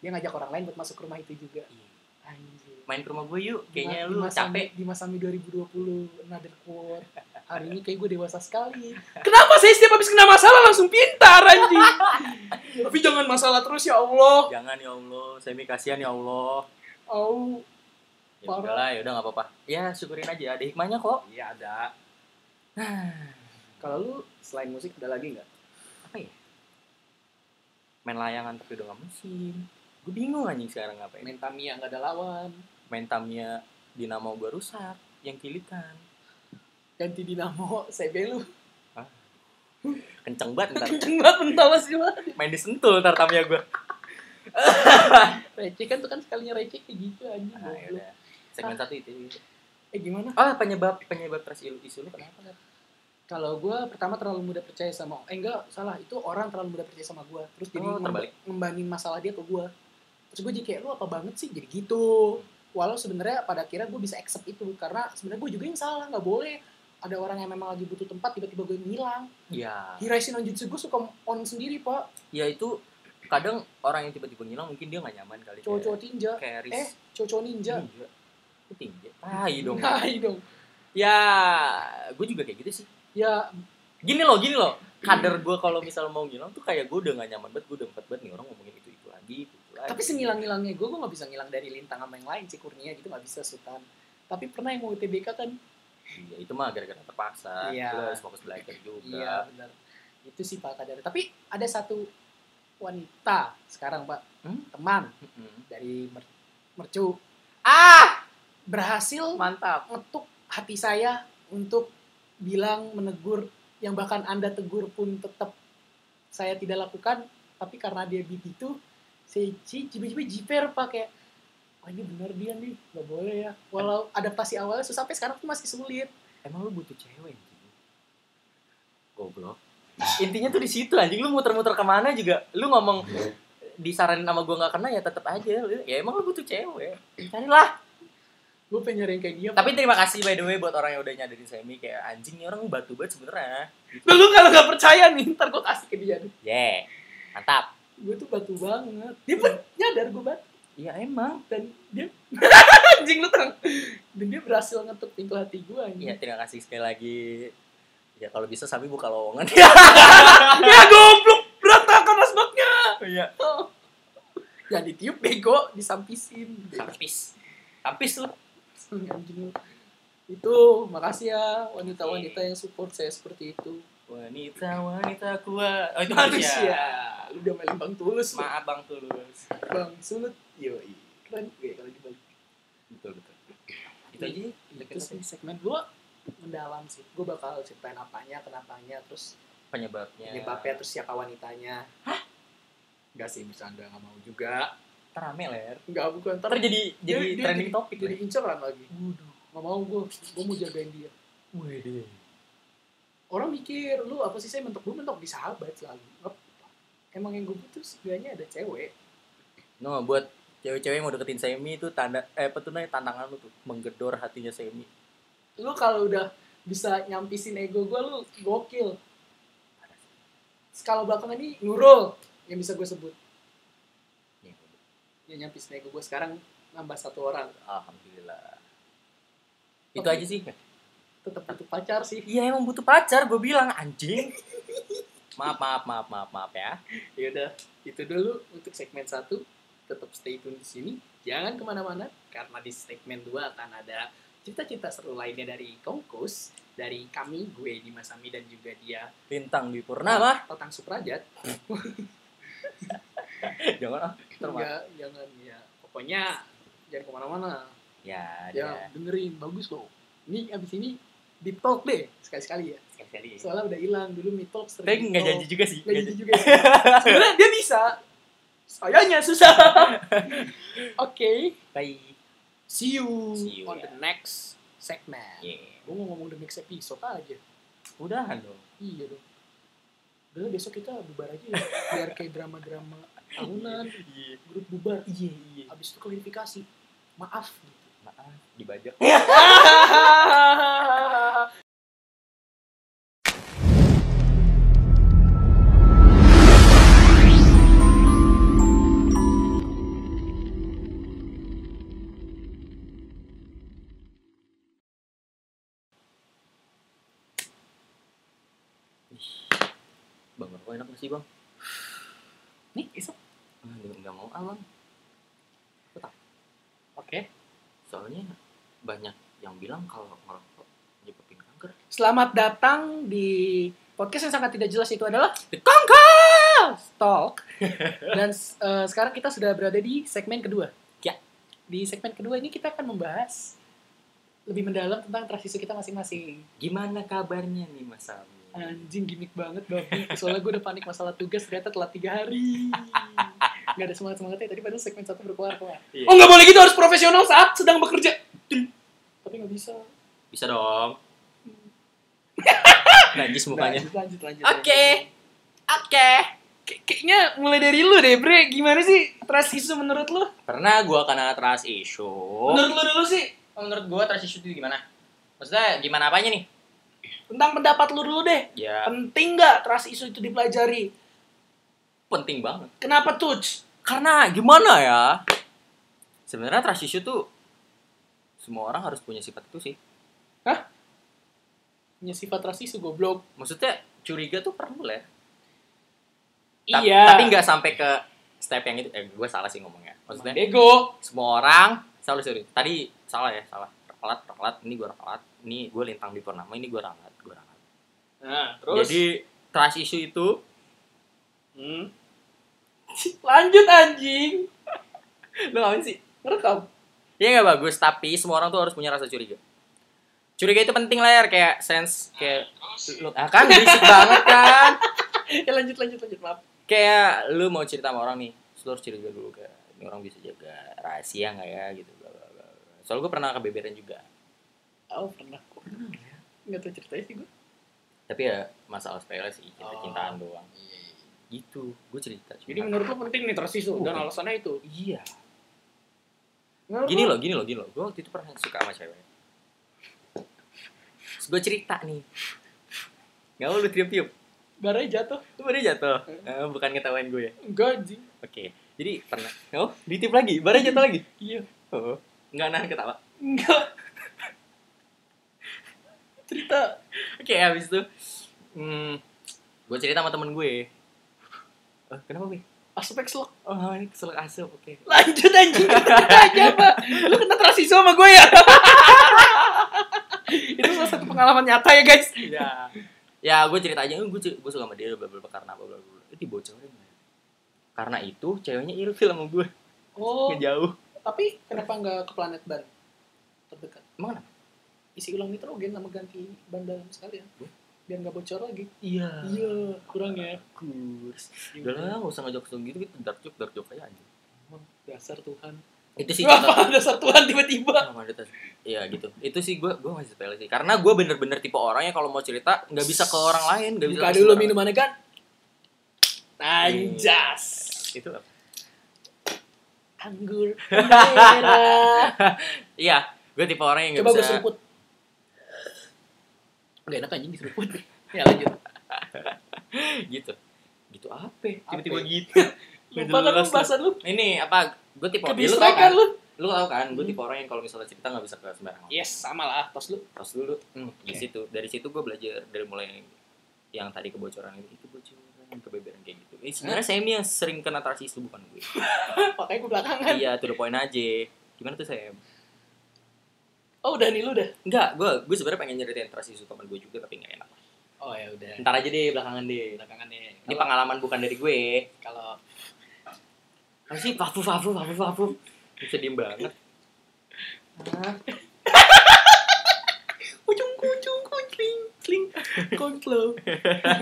Dia ngajak orang lain buat masuk ke rumah itu juga. Iya. Main ke rumah gue yuk, kayaknya Di lu masa- capek. Di masa 2020, another quote. Hari ini kayak gue dewasa sekali. Kenapa saya setiap habis kena masalah langsung pintar anjing? Tapi jangan masalah terus ya Allah. Jangan ya Allah, Semi kasihan ya Allah. Oh, Ya Parah. udahlah, ya udah nggak apa-apa. Ya syukurin aja, ada hikmahnya kok. iya ada. Kalau lu selain musik ada lagi nggak? Apa ya? Main layangan tapi udah nggak musim. Gue bingung anjing sekarang ngapain. Main Tamiya nggak ada lawan. Main tamnya dinamo gue rusak, yang kilikan. Ganti dinamo, CB lu. Kenceng banget ntar. Kenceng banget mental sih banget. Main disentul ntar tamnya gue. Receh kan tuh kan sekalinya receh kayak gitu anjing. Nah, ya. Segmen satu itu. Eh gimana? Ah, penyebab penyebab trust isu, lu kenapa? Ler? Kalau gue pertama terlalu mudah percaya sama eh enggak salah itu orang terlalu mudah percaya sama gue terus jadi Oh, membanding masalah dia ke gue terus gue jadi kayak lu apa banget sih jadi gitu walau sebenarnya pada akhirnya gue bisa accept itu karena sebenarnya gue juga yang salah nggak boleh ada orang yang memang lagi butuh tempat tiba-tiba gue ngilang Ya, Hiraishi no Jutsu gue suka on sendiri pak ya itu kadang orang yang tiba-tiba ngilang mungkin dia nggak nyaman kali. cowok-cowok tinja kayak Riz. eh cowok ninja Ninja. Itu tinja. Tai dong. nah dong Ya, gue juga kayak gitu sih. ya Gini loh, gini loh. Kader gue kalau misal mau ngilang tuh kayak gue udah gak nyaman banget, gue udah empat banget nih orang ngomongin itu itu lagi, itu, itu lagi. Tapi sengilang-ngilangnya gue gue nggak bisa ngilang dari lintang sama yang lain sih kurnia gitu nggak bisa sultan tapi pernah yang mau UTBK kan Iya, itu mah gara-gara terpaksa. Iya. Harus fokus belajar juga. Iya benar. Itu sih Pak Kadar. Tapi ada satu wanita sekarang Pak Hmm? teman Mm-mm. dari Mer- Mercu Ah, berhasil mantap. ngetuk hati saya untuk bilang menegur yang bahkan anda tegur pun tetap saya tidak lakukan tapi karena dia begitu ci- cibi-cibi jiper pakai wah ini benar dia nih nggak boleh ya walau adaptasi awalnya susah sampai sekarang tuh masih sulit Emang lu butuh cewek anjing? Goblok. Intinya tuh di situ anjing lu muter-muter ke mana juga. Lu ngomong disaranin sama gua nggak kena ya tetep aja. Lu- Ya emang lu butuh cewek. Carilah. gue pengen nyari yang kayak dia Tapi terima kasih by the way buat orang yang udah nyadarin Semi kayak anjing nih orang batu banget sebenernya. lu kalau nggak percaya nih ntar gue kasih ke dia nih Yeah, mantap. Gue tuh batu banget dia pun nyadar gue batu Iya emang. dan dia anjing lu tang dan dia berhasil ngetuk pintu hati gue anjing Iya, terima kasih sekali lagi. Ya kalau bisa Sami buka lowongan. ya goblok berantakan asbaknya Iya. ya ditiup bego disampisin Kampis. Kampis lu. anjing lu. itu makasih ya wanita-wanita yang support saya seperti itu Wanita, wanita kuat. Oh, itu manusia manusia. lu udah main bang tulus lu. Maaf Bang Tulus. bang sulut yoi keren gue kalau dibalik Betul, betul. Itu aja. itu sih segmen gue mendalam sih gue bakal ceritain apanya kenapanya terus penyebabnya. penyebabnya terus siapa wanitanya hah Enggak sih bercanda nggak mau juga Terame ler. Enggak bukan Ntar jadi jadi dia- trending topik. jadi inceran lagi waduh nggak mau gue gue mau jagain dia Waduh. Orang mikir lu apa sih saya mentok gue mentok. Di sahabat selalu. Emang yang gue butuh sebenarnya ada cewek. No, buat cewek-cewek yang mau deketin Semi itu tanda eh apa tuh namanya tantangan lu tuh? Menggedor hatinya Semi. lu kalau udah bisa nyampisin ego gue lu gokil. Skala belakang ini Nurul yang bisa gue sebut. Ya, yang nyampisin ego gue sekarang nambah satu orang. Alhamdulillah. Itu Oke. aja sih. Tetap butuh pacar sih Iya emang butuh pacar, gue bilang anjing. maaf, maaf, maaf, maaf, maaf ya. ya udah itu dulu untuk segmen satu tetap stay tune di sini jangan ke mana-mana karena di segmen 2 akan ada cerita-cerita seru lainnya dari Kongkus dari kami gue Dimas Sami dan juga dia Bintang di Purnama. Tatang Suprajat Jangan ah. ya jangan ya pokoknya jangan ke mana-mana Ya, ya dengerin bagus loh ini abis ini deep talk deh sekali-sekali ya Sekali-sekali. soalnya udah hilang dulu mid talk sering Tapi nggak janji juga sih. Nggak janji juga sih. sebenarnya dia bisa sayanya susah oke Bye. see you, See you, on ya. the next segment Yeah. gue mau ngomong the next episode aja Udahan dong. iya dong Udah besok kita bubar aja ya biar kayak drama-drama tahunan Iya. grup bubar Iya, iya. abis itu klarifikasi maaf gitu. Dibajak. Bang, rokok enak sih bang? nih isep Ah, nggak nggak mau ah bang. oke Soalnya banyak yang bilang kalau ngerokok nyebabin kanker. selamat datang di podcast yang sangat tidak jelas itu adalah The Kanker! Talk dan eh, sekarang kita sudah berada di segmen kedua Ya. di segmen kedua ini kita akan membahas lebih mendalam tentang transisi kita masing-masing Gimana kabarnya nih Mas Sami? Anjing gimmick banget babi. Soalnya gue udah panik masalah tugas ternyata telat tiga hari. Gak ada semangat semangatnya tadi padahal segmen satu berkeluar keluar. Iya. Oh nggak boleh gitu harus profesional saat sedang bekerja. Tapi nggak bisa. Bisa dong. Najis mukanya. Lanjut lanjut lanjut. Oke. lanjut. Oke. Kay- Kayaknya mulai dari lu deh Bre. Gimana sih trust issue menurut lu? Pernah gua kena trust issue. Menurut lu dulu sih. menurut gua trust issue itu gimana? Maksudnya gimana apanya nih? Tentang pendapat lu dulu deh. Ya Penting nggak trust issue itu dipelajari? penting banget. Kenapa tuh? Karena gimana ya? Sebenarnya trust issue tuh semua orang harus punya sifat itu sih. Punya sifat issue goblok. Maksudnya curiga tuh perlu lah. Ta- Iya. Tapi nggak sampai ke step yang itu. Eh, gue salah sih ngomongnya. Maksudnya Bego. semua orang salah sorry. Tadi salah ya, salah. Ralat, ralat. Ini gue ralat. Ini gue lintang di purnama. Ini gue ralat, gue ralat. Nah, terus. Jadi trust issue itu Hmm. Lanjut anjing. lu ngapain sih? Ngerekam. Ya nggak bagus, tapi semua orang tuh harus punya rasa curiga. Curiga itu penting lah ya, kayak sense kayak lu ah, kan berisik banget kan. ya lanjut lanjut lanjut maaf. Kayak lu mau cerita sama orang nih, lu harus curiga dulu kayak ini orang bisa jaga rahasia nggak ya gitu. Bla, bla, bla. Soalnya gue pernah kebeberan juga. Oh pernah kok. Nggak tahu ceritanya sih gue. Tapi ya masalah sepele sih, cinta-cintaan doang. Gitu, gue cerita. Jadi menurut lo penting nih trust issue dan Uh. alasannya itu. Iya. Gini lo- loh, gini loh, gini loh. Gue waktu itu pernah suka sama cewek. Terus gue cerita nih. Gak mau lu tiup-tiup. Baranya jatuh. Lu pada jatuh. Eh, bukan ngetawain gue ya. Enggak anjing. Oke. Jadi pernah. Oh, ditiup lagi. Barang jatuh lagi. Iya. Oh. nggak nahan ketawa Enggak. Cerita. oke habis itu hmm, gue cerita sama temen gue Eh, kenapa gue Aspek slok. oh ini kesel asup oke Lanjut anjing. Aja apa? Lu kena transisi sama gue ya? Itu salah satu pengalaman nyata ya guys. ya ya gue cerita aja gue gue suka sama dia bla karena bla bla bla itu dibocorin karena itu ceweknya ilfil sama gue Oh, ngejauh tapi kenapa nggak ke planet ban terdekat? emang kenapa Isi ulang nitrogen sama ganti ban dalam sekalian. Biar nggak bocor lagi. iya Iya, kurang ya. kurs udah lah nggak usah ngejok gitu gitu dark joke dark joke aja anjing Dasar Tuhan. itu sih Apa dasar Tuhan tiba-tiba? Iya gitu itu sih gue gue masih sepele sih karena gue bener-bener tipe orang yang kalau mau cerita nggak bisa ke orang lain nggak bisa Buka dulu minumannya kan. Anjas. itu apa? Anggur merah. iya gue tipe orang yang nggak Coba gue bisa seruput. Gak enak anjing diseruput. ya lanjut. gitu gitu apa tiba-tiba Apa? gitu Lupa kan lu jelas lu. lu. ini apa gue tipe Ke ya, lu tau kan lu. lu tau kan gue Hmm. tipe orang yang kalau misalnya cerita nggak bisa ke sembarangan Yes, sama lah. Tos lu. terus dulu hmm, di situ dari situ gue belajar dari mulai yang tadi kebocoran itu itu bocoran kebebaran kayak gitu eh, sebenarnya Sammy yang sering kena trust issue bukan gue Makanya gue belakangan. iya to the point aja gimana tuh Sam Oh, udah nih lu udah. enggak gue gue sebenarnya pengen nyeritain trust issue teman gue juga tapi nggak enak Oh ya udah. ntar aja deh belakangan deh Belakangan nih. ini pengalaman bukan dari gue kalau apa sih papu papu papu papu bisa diem banget Hah? ujung ujung kucing sling konflo.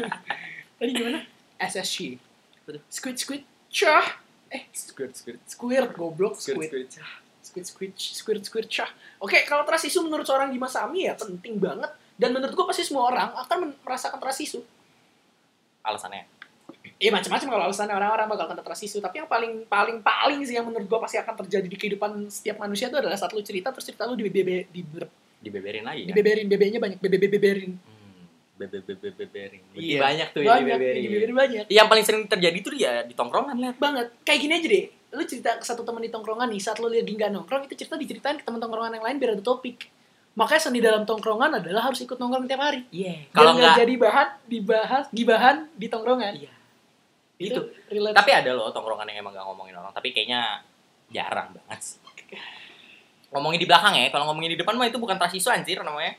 Tadi gimana? SSC. Squid squid cah. Eh, squirt squirt squirt goblok squirt squid. squirt Squid squid squid squid cah. Oke, kalau trust issue menurut seorang Dimas Sami ya penting banget dan menurut gua pasti semua orang akan merasakan trust issue. alasannya Iya macam-macam kalau alasannya orang-orang bakal kena trust issue. Tapi yang paling paling paling sih yang menurut gua pasti akan terjadi di kehidupan setiap manusia itu adalah saat lu cerita terus cerita lu dibebe di dibeberin lagi kan dibeberin bebenya banyak bebe beberin. hmm, bebe bebe beberin Iya. banyak tuh yang dibeberin dibeberin banyak. yang paling sering terjadi tuh ya di tongkrongan lah banget kayak gini aja deh lu cerita ke satu teman di tongkrongan nih saat lu lihat dia nggak nongkrong itu cerita diceritain ke teman tongkrongan yang lain biar ada topik. Makanya seni dalam tongkrongan adalah harus ikut nongkrong tiap hari. Iya. Kalau nggak jadi bahan dibahas gibahan di tongkrongan. Iya. Itu relate. Tapi ada loh tongkrongan yang emang gak ngomongin orang tapi kayaknya jarang banget sih. Ngomongin di belakang ya kalau ngomongin di depan mah itu bukan trust issue anjir namanya.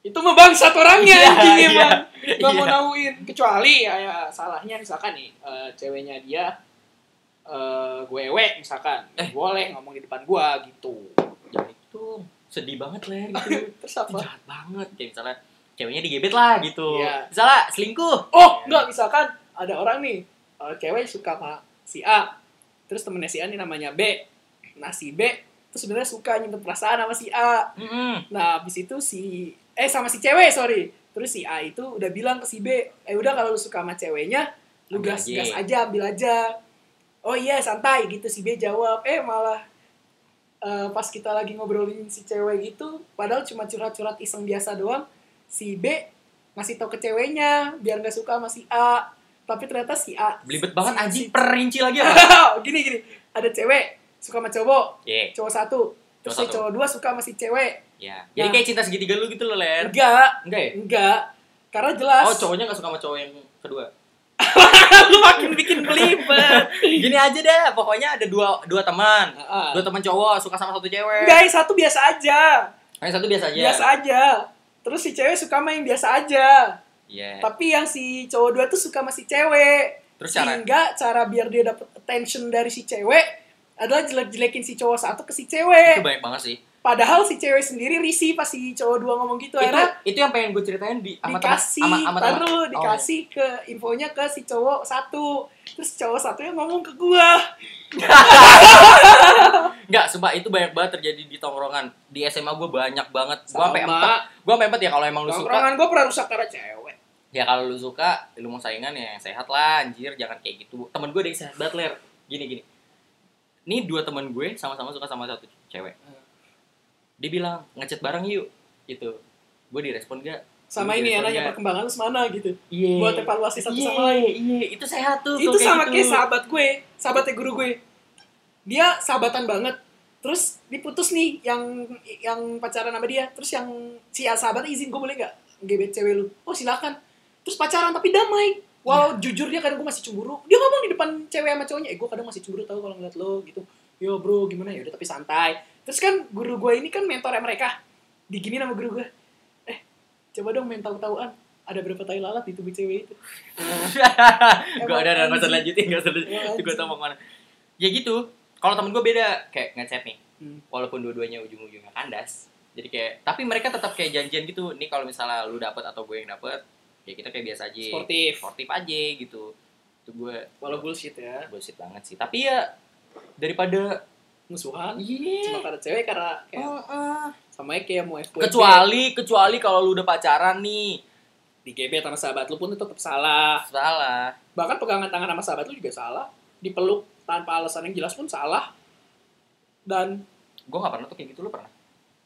Itu mah bangsat orangnya Iya, anjing iya. emang. Nggak mau Iya. nauin. Kecuali ya, ya, salahnya misalkan nih eh, ceweknya dia eh gue ewe misalkan Eh. boleh ngomong di depan gua gitu ya itu sedih banget lah gitu terus apa jahat banget kayak misalnya ceweknya digebet lah gitu Iya. misalnya selingkuh Oh, enggak, misalkan ada orang nih, eh, cewek suka sama si A, terus temennya si A nih namanya B. Nah, si B terus sebenarnya suka nyimpen perasaan sama si A. Mm-mm. Nah, habis itu si eh sama si cewek, sorry. Terus si A itu udah bilang ke si B, "Eh udah kalau lu suka sama ceweknya, lu Ambil gas aja." gas aja, ambil aja." Oh iya, santai gitu si B jawab. Eh malah eh, pas kita lagi ngobrolin si cewek gitu, padahal cuma curhat-curhat iseng biasa doang, si B ngasih tau ke ceweknya biar nggak suka sama si A. Tapi ternyata si A belibet banget si- anjing si- perinci lagi apa gini gini, ada cewek suka sama cowok, Iya, cowok satu, terus Cowok si cowok dua suka sama si cewek. ya. Jadi Nah. kayak cinta segitiga lu gitu loh, Ler. Enggak, Enggak ya? enggak. Karena jelas. Oh, cowoknya gak suka sama cowok yang kedua. lu makin bikin belibet. Gini aja deh, pokoknya ada dua dua teman. Dua teman cowok suka sama satu cewek. Enggak, yang satu biasa aja. Yang satu biasa aja. Biasa aja. Terus si cewek suka sama yang biasa aja. Iya. Tapi yang si cowok dua tuh suka sama si cewek. Terus cara Sehingga cara biar dia dapet attention dari si cewek adalah jelek-jelekin si cowok satu ke si cewek. itu banyak banget sih. Padahal si cewek sendiri risih pas si cowok dua ngomong gitu. Itu Akhirnya itu yang pengen gue ceritain di teman dikasih, sama sama teman. taruh, Oh, dikasih ke infonya ke si cowok satu. Terus cowok satunya ngomong ke gua. Enggak, sumpah itu banyak banget terjadi di tongkrongan. Di SMA gue banyak banget. Gue sampai empat. Gue sampai empat ya kalau emang lu suka. Tongkrongan gua pernah rusak karena cewek. Ya kalau lu suka, lu mau saingan ya yang sehat lah, anjir, jangan kayak gitu. Temen gue yang sehat banget, Ler. Gini gini. Ini dua temen gue sama-sama suka sama satu cewek. Dia bilang ngechat bareng yuk, gitu. Gue direspon gak? Sama Iya, ini ya nanya perkembangan lu semana gitu. Iya. Buat evaluasi satu Iya, sama lain. Iya, itu sehat tuh. Itu sama gitu. kayak sahabat gue, sahabatnya guru gue. Dia sahabatan banget. terus diputus nih yang yang pacaran sama dia terus yang si sahabat izin gue boleh nggak gebet cewek lu oh silakan terus pacaran tapi damai Wow, jujur dia kadang gue masih cemburu. Dia ngomong di depan cewek sama cowoknya, eh gue kadang masih cemburu tau kalau ngeliat lo gitu. Yo bro, gimana ya? Udah tapi santai. Terus kan guru gue ini kan mentornya mereka. Digini nama guru gue. Eh, coba dong main tahu-tahuan. Ada berapa tai lalat di tubuh cewek itu? gue ada usah anjing. lanjutin Emang lanjutin itu gue tau mau ke mana ya gitu kalau temen gue beda kayak ngechat nih Hmm. walaupun dua-duanya ujung-ujungnya kandas jadi kayak tapi mereka tetap kayak janjian gitu nih kalau misalnya lu dapet atau gue yang dapet ya kita kayak biasa aja Sportif. sportif aja gitu itu gue Walau bullshit ya. bullshit banget sih tapi ya daripada Musuhan. iya Cuma karena cewek karena kayak sama aja kayak mau FWB. kecuali kecuali kalau lu udah pacaran nih di GB sama sahabat lu pun itu tetap salah. salah Bahkan pegangan tangan sama sahabat lu juga salah. Dipeluk tanpa alasan yang jelas pun salah. Dan gue nggak pernah tuh kayak gitu lu pernah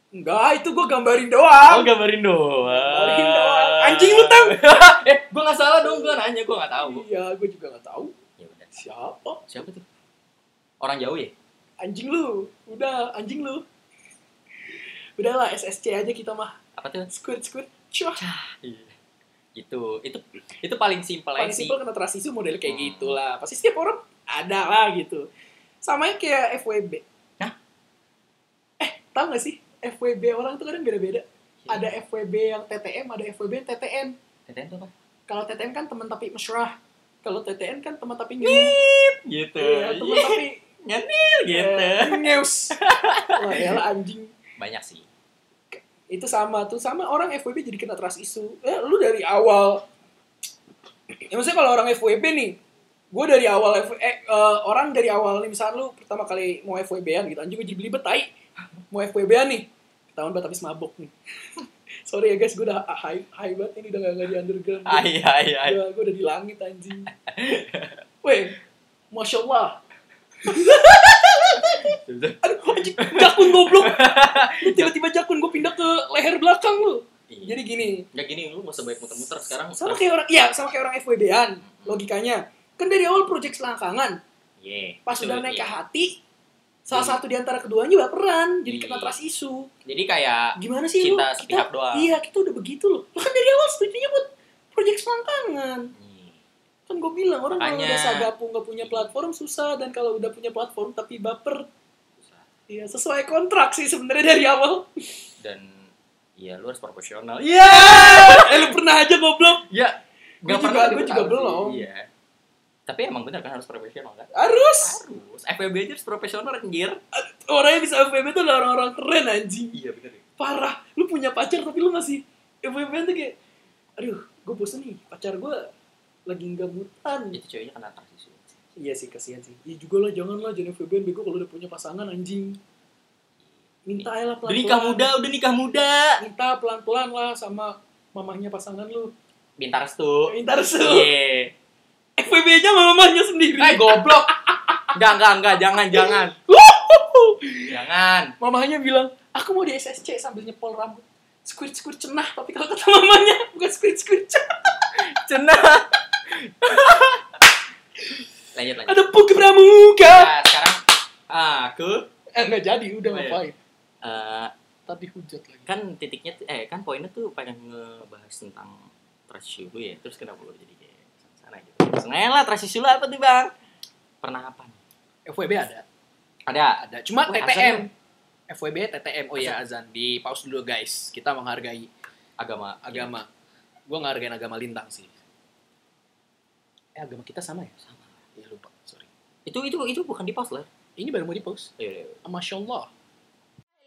enggak, itu gue gambarin doang. gambarin doang Gambarin doang. Anjing lu tang. eh gue nggak salah dong gue nanya gue nggak tahu Iya, gue juga gak tahu ya udah siapa. siapa tuh orang jauh ya Anjing lu. Udah, anjing lu. Udahlah, SSC aja kita mah. apa tuh Squid, squid. Cuah. Iya. gitu itu itu paling simpel aja Paling simpel kena trust issue model kayak Hmm. gitu lah. Pasti setiap orang ada lah gitu. Sama kayak FWB. Hah? Eh, tau gak sih? FWB orang tuh kadang beda-beda. Iya. Ada FWB yang TTM, ada FWB yang TTN. TTN tuh apa Kalau TTN kan teman tapi mesra. Kalau TTN kan teman tapi nyut. gitu Iya, teman tapi gitu eh, ngeus. Wah, ya anjing. banyak sih. Itu sama tuh sama orang FWB jadi kena trust issue. Eh, lu dari awal ya maksudnya kalau orang FWB nih gue dari awal F- eh, eh, orang dari awal nih misalnya lu pertama kali mau FWB-an gitu anjing gue jadi belibet tai. Mau FWB-an nih ketahuan banget habis mabok nih. Sorry ya guys gue udah high high banget ini udah gak, gak di underground. Ay ay ay gue, gue udah di langit anjing. Weh masya Allah aduh anjing jakun goblok. Tiba-tiba jakun gue pindah ke leher belakang lu. Iya. jadi gini. Nggak gini lu masa banyak muter-muter sekarang. Sama kayak orang iya sama kayak orang FWB-an logikanya. Kan dari awal project selangkangan Iya, pas itu, udah naik ke iya. hati salah Iya. satu di antara keduanya baperan jadi kena Iya. trust issue jadi kayak gimana sih Cinta lu? sepihak doang. iya kita udah begitu loh. Lah kan dari awal setujunya buat project selangkangan hmm, kan gue bilang orang kalau udah sagapu nggak punya platform susah. Dan kalau udah punya platform tapi baper. Iya sesuai kontrak sih sebenarnya dari awal. Dan ya lu harus proporsional. Iya. Eh lu pernah aja goblok. Ya Gua nggak juga- pernah diketahui juga belum. iya. Tapi emang bener kan harus profesional kan? Harus. Harus. FWB aja harus profesional anjir. Orangnya bisa FWB tuh adalah orang-orang keren anjing. Iya bener parah. Lu punya pacar tapi lu masih FWB tuh kayak aduh gue bosen nih. Pacar gue lagi nggak butan itu ceweknya kena transisi iya sih kasihan sih. Iya juga lah jangan lah jangan FWB bego kalau udah punya pasangan anjing. Minta aja lah udah pelan nikah muda udah nikah muda. Minta pelan pelan lah sama mamahnya pasangan lu. Minta restu. Minta restu. Iya. FWB nya sama mamahnya sendiri. Eh goblok. Enggak enggak enggak. Jangan jangan. Jangan. Mamahnya bilang aku mau di SSC sambil nyepol rambut. Squirt squirt cenah tapi kalau kata mamanya bukan squirt squirt cenah. Cenah lanjut lanjut. Ada puk pramuka. Nah, sekarang aku eh nggak jadi udah Oh, iya. ngapain? Eh, tadi hujat lagi. kan titiknya eh kan poinnya tuh pengen ngebahas tentang trust issue lu ya. Terus kenapa lu jadi kayak sana gitu? Sengaja lah trust issue lu apa tuh bang? Pernah apa? FWB ada. Ada? Ada. Cuma Wih, TTM FWB TTM oh ya azan. Di pause dulu guys. Kita menghargai agama. Agama. Gua ngehargain agama lintang sih eh agama kita sama ya? Sama. Ya lupa. Sorry. Itu itu itu bukan di pause lah ini baru mau di pause iya iya. Masya Allah.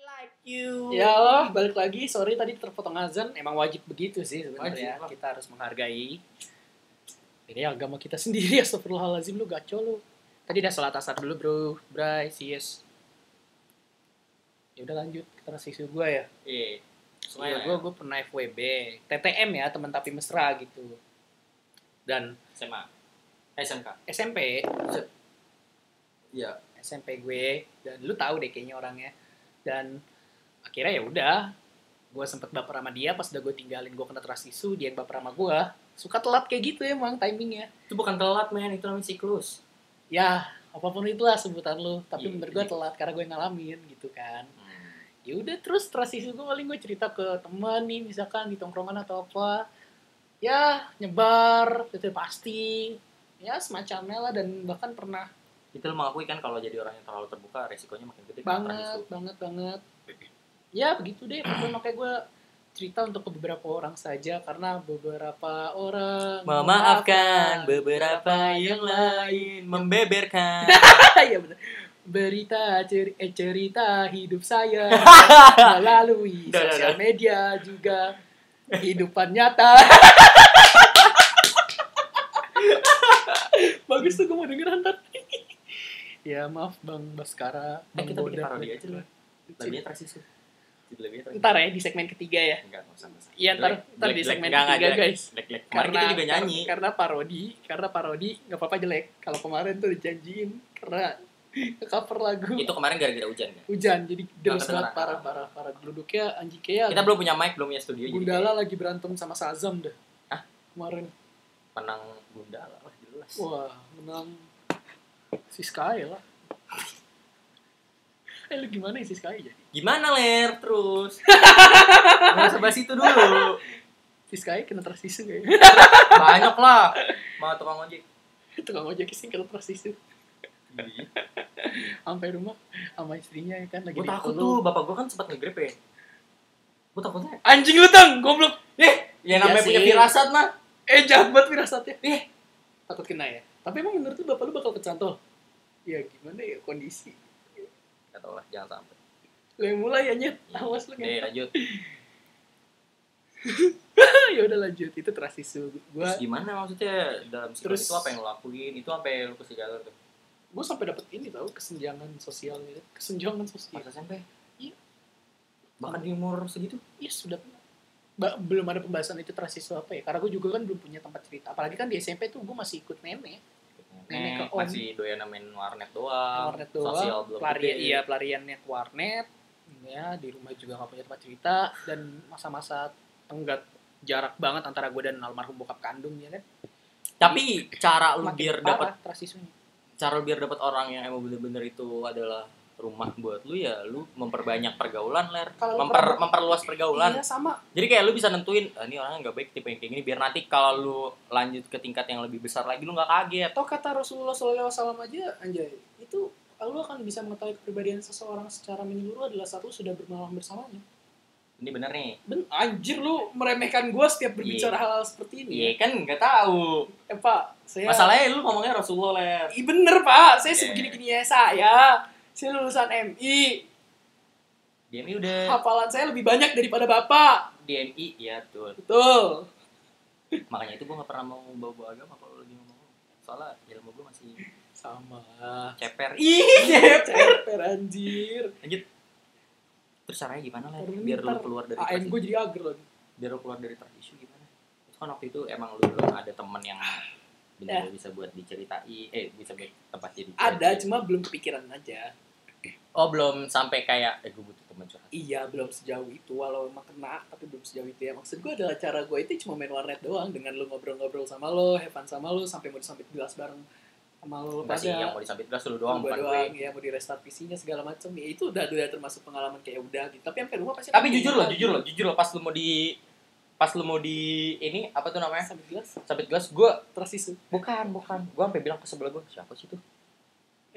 Like you. Ya Allah balik lagi. Sorry tadi terpotong azan. Emang wajib begitu sih sebenarnya. Kita harus menghargai. Ini agama kita sendiri astagfirullahaladzim. Lu gaco lu. Tadi udah sholat asar dulu bro. Bray yes ya udah lanjut. Ke transisi gue ya. Iya. Iya, gue gue pernah FWB, TTM ya teman tapi mesra gitu. Dan SMA SMK SMP, iya. SMP gue. Dan lu tahu deh kayaknya orangnya. Dan akhirnya ya udah, gue sempet baper sama dia pas udah gue tinggalin gue kena trust issue, dia yang baper sama gue. Suka telat kayak gitu emang timingnya. itu bukan telat men. Itu namanya siklus. Ya, apa pun itulah sebutan lu. Tapi Iya, menurut gue jadi- telat karena gue ngalamin gitu kan. Hmm. ya udah terus transisi gue paling gue cerita ke teman nih misalkan di tongkrongan atau apa. Ya nyebar itu pasti ya semacamnya lah dan bahkan pernah itu lo mengakui kan kalau jadi orang yang terlalu terbuka resikonya makin gede kan, banget banget banget. Ya begitu deh. Pokoknya makanya gue cerita untuk ke beberapa orang saja karena beberapa orang memaafkan beberapa yang lain. membeberkan. Iya benar. Berita cer- eh, cerita hidup saya melalui sosial media juga kehidupan nyata. Bagus tuh gue mau denger ntar. Ya maaf Bang Baskara. eh Bang kita bikin parodi aja lah lebihnya transisi Ntar ya di segmen ketiga ya. enggak usah usah. Iya ntar, ntar di segmen enggak, ketiga guys. Jelek, jelek. kemarin kita juga nyanyi kar- karena parodi, karena parodi nggak apa-apa jelek. Kalau kemarin tuh dijanjiin karena cover lagu itu kemarin gara-gara hujan kan hujan jadi deras banget parah parah parah duduknya anjing kayak kita belum punya mic belum punya studio jadi Gundala lagi berantem sama Sazam dah Hah? kemarin menang Gundala lah jelas wah menang si Sky lah. Eh lu gimana ya si Sky jadi? Gimana ler? Terus. Nggak usah bahas itu dulu. Si Sky kena trasisu kayak banyak lah. Mau tukang ojek. Tukang ojek sih kena trasisu. Sampai rumah sama istrinya ya kan lagi gue takut tuh. Bapak gue kan sempat ngegrep ya. Gue takutnya anjing lu tang goblok! Eh yang namanya Iya punya sih. firasat mah. Eh jahat banget firasatnya. Eh. takut kena ya tapi emang menurut lu bapak lu bakal kecantol ya gimana ya kondisi? Gak tau lah jangan sampai. Lu yang mulai ya nyet. Awas lu nggak lanjut. Ya udah lanjut itu trasisu gua Terus gimana maksudnya? Dalam Terus- Terus, itu apa yang lo lakuin? Itu sampai lo ke psikiater tuh? Gue sampai dapet ini tau kesenjangan sosial gitu kesenjangan sosial. Pas SMP Iya. bahkan di umur segitu? Iya sudah. Ba- belum ada pembahasan itu trasisu apa ya. Karena gue juga kan belum punya tempat cerita. Apalagi kan di SMP tuh gue masih ikut nenek Nenek ke om. masih doyan main warnet doang warnet sosial doang belum pelarian gede. iya pelariannya ke warnet ya di rumah juga gak punya tempat cerita dan masa-masa tenggat jarak banget antara gue dan almarhum bokap kandung ya kan tapi cara lu biar dapat cara lu biar dapat orang yang emang bener-bener itu adalah rumah buat lu ya lu memperbanyak pergaulan ler. Kalau Memper, per- memperluas pergaulan. iya sama. Jadi kayak lu bisa nentuin ah, ini orangnya nggak baik tipe yang kayak gini. Biar nanti kalau lu lanjut ke tingkat yang lebih besar lagi lu nggak kaget. Atau kata Rasulullah SAW aja anjay itu lu akan bisa mengetahui kepribadian seseorang secara menyeluruh adalah satu sudah bermalam bersamanya. Ini bener nih. Ben, anjir lu meremehkan gue setiap berbicara hal-hal seperti ini. Iya kan nggak tahu. Eh pak saya masalahnya lu ngomongnya Rasulullah ler. Ih, bener pak. Saya Iya. sebegini-gini ya saya saya lulusan MI dia ini udah. Hafalan saya lebih banyak daripada bapak. DNI ya betul. Betul. Makanya itu gua nggak pernah mau bawa-bawa agama kalau lagi ngomong soalnya ilmu gua masih sama. ceper. Ih ceper anjir. Lanjut. Terus caranya gimana lah biar lu keluar dari AN trust gue jadi ager lagi. Biar lu keluar dari issue gimana? Itu kan waktu itu emang lu belum ada teman yang benar bisa buat diceritai eh bisa buat tempat jadi ada cuma belum kepikiran aja oh belum sampai kayak eh gue butuh teman curhat. Iya belum sejauh itu. Walau emang kena tapi belum sejauh itu ya. Maksud gue adalah cara gue itu cuma main warnet doang. Dengan lu ngobrol-ngobrol sama lo fun sama lo sampai mau disambit gelas bareng sama lo sih yang mau disambit gas lu doang gue bukan doang gue. ya mau di restart PC-nya segala macam ya itu udah udah termasuk pengalaman kayak udah gitu. Tapi sampai rumah pasti tapi jujur loh jujur loh jujur loh. Pas lu mau di pas lu mau di ini apa tuh namanya? Sambil gelas? Sambit gas gue tersisu bukan bukan. Gue sampai bilang ke sebelah gue siapa sih tuh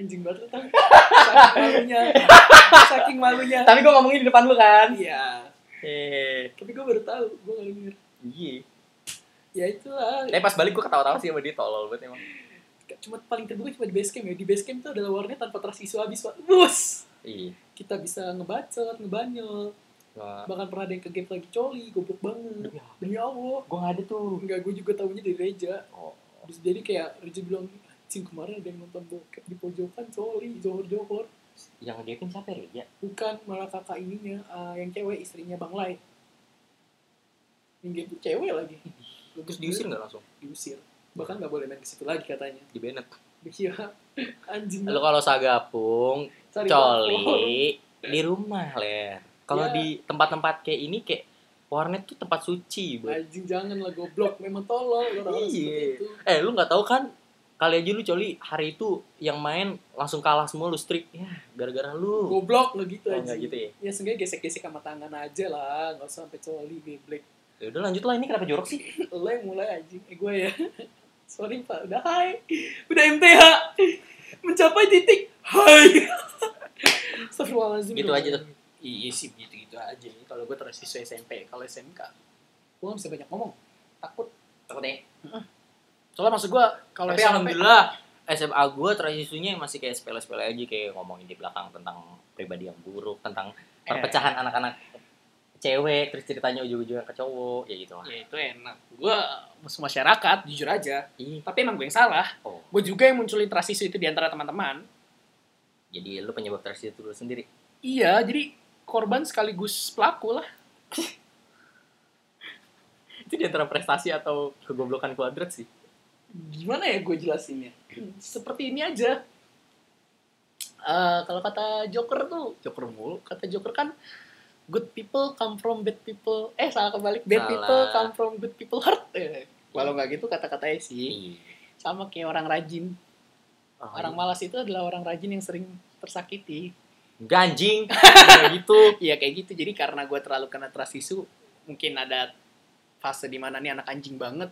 anjing banget lu tau saking malunya. Saking malunya. Tapi gue ngomongin di depan lu kan? Iya. Eh tapi gue baru tahu gue gak denger. Iya. Ya itulah. Tapi pas balik gue ketawa-tawa sih sama dia tolol banget emang. Cuma paling terbuka cuma di base camp ya. Di base camp itu adalah warnet tanpa trasisu habis pak. Bus! Iya. Kita bisa ngebacot ngebanyol. Gua- bahkan pernah ada yang ke lagi coli goblok banget. Demi demi allah. Gue gak ada tuh. Enggak gue juga tahunya dari Reja. Oh. Terus jadi kayak Reja bilang anjing kemarin ada yang nonton bokep di pojokan coli johor johor. Yang dia kan siapa ya bukan malah kakak ininya eh, yang cewek istrinya bang Lai. Yang gitu cewek lagi. Terus diusir nggak langsung? Diusir. Bahkan nggak boleh main ke situ lagi katanya. Di Bennett iya. Anjing. Lu kalau sagapung platform. coli di rumah ler. Kalau Ya. di tempat-tempat kayak ini kayak warnet tuh tempat suci buat anjing jangan lah goblok. Memang tolol orang-orang Iya. eh lu nggak tahu kan kali aja lu coli hari itu yang main langsung kalah semua lu streak ya gara-gara lu Goblok lo gitu Oh, aja. gitu ya Ya seenggaknya gesek-gesek sama tangan aja lah, nggak usah sampai coli geblek. ya udah lanjut lah ini kenapa jorok sih Lo yang mulai anjing, eh gue ya. Sorry pak, udah hai. Udah MTH. Mencapai titik hai. Astagfirullahaladzim. Gitu aja tuh. Iya sih gitu-gitu aja. Kalau gue terus siswa SMP, kalau SMK. Gue bisa banyak ngomong. Takut. takutnya Soalnya maksud gue, kalau tapi SMP, alhamdulillah SMA gue transisinya masih kayak sepele-sepele aja kayak ngomongin di belakang tentang pribadi yang buruk tentang Eh. perpecahan anak-anak cewek terus ceritanya ujung-ujungnya ke cowok ya gitu lah ya itu enak. Gue musuh masyarakat, jujur aja. Ih, Tapi emang gue yang salah. oh Gue juga yang munculin trust issue itu di antara teman-teman. jadi lu penyebab transisi itu lu sendiri Iya, jadi korban sekaligus pelaku lah. itu di antara prestasi atau kegoblokan kuadrat sih Gimana ya gue jelasinnya? Seperti ini aja. Eh, kalau kata Joker tuh, Joker mulu. Kata Joker kan, good people come from bad people. Eh, salah kebalik. Bad Salah. people come from good people heart. Eh, walau nggak gitu kata-katanya sih. Ih. Sama kayak orang rajin. Oh, Orang malas itu adalah orang rajin yang sering tersakiti. ganjing kayak gitu Iya kayak gitu. Jadi karena gue terlalu kena trust issue, mungkin ada fase di mana nih anak anjing banget.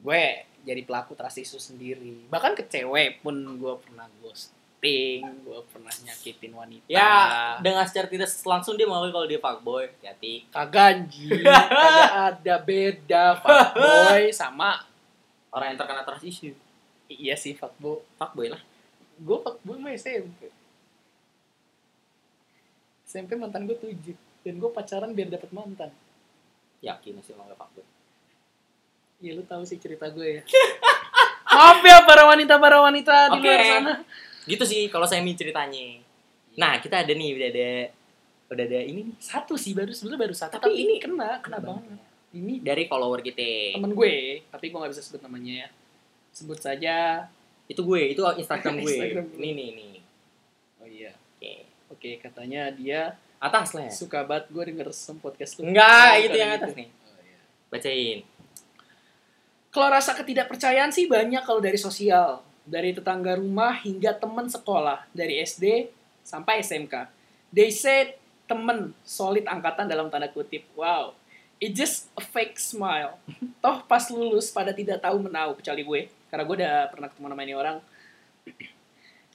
Gue jadi pelaku trust issue sendiri. Bahkan ke cewek pun gue pernah ghosting, gue pernah nyakitin wanita. ya dengan secara tidak langsung dia mengakui kalau dia fuckboy hati kagak. Kagak ada beda fuckboy sama orang yang terkena trust issue iya sih fuckboy. fuckboy lah Gue fuckboy mah SMP. SMP mantan gue tujuh. Dan gue pacaran biar dapet mantan. yakin sih emang gak fuckboy Ya lu tahu sih cerita gue ya. Maaf ya para wanita para wanita di Oke. luar sana. gitu sih kalau saya ceritanya nah kita ada nih udah ada udah ada ini nih Satu sih baru sebenarnya baru satu. Tapi Tapi, ini ini kena kena banget. Ini dari follower kita temen gue, tapi gue nggak bisa sebut namanya ya. Sebut saja. itu gue itu Instagram gue Instagram gue. ini nih nih Oh iya. oke Oke katanya dia atas lah ya suka banget gue denger sem podcast lu. enggak Oh, itu yang gitu. atas nih Oh, iya. bacain Kalau rasa ketidakpercayaan sih banyak kalau dari sosial. Dari tetangga rumah hingga teman sekolah. Dari SD sampai SMK. They said temen solid angkatan dalam tanda kutip. Wow. It just a fake smile. Toh pas lulus pada tidak tahu menau kecuali gue. Karena gue udah pernah ketemu sama ini orang.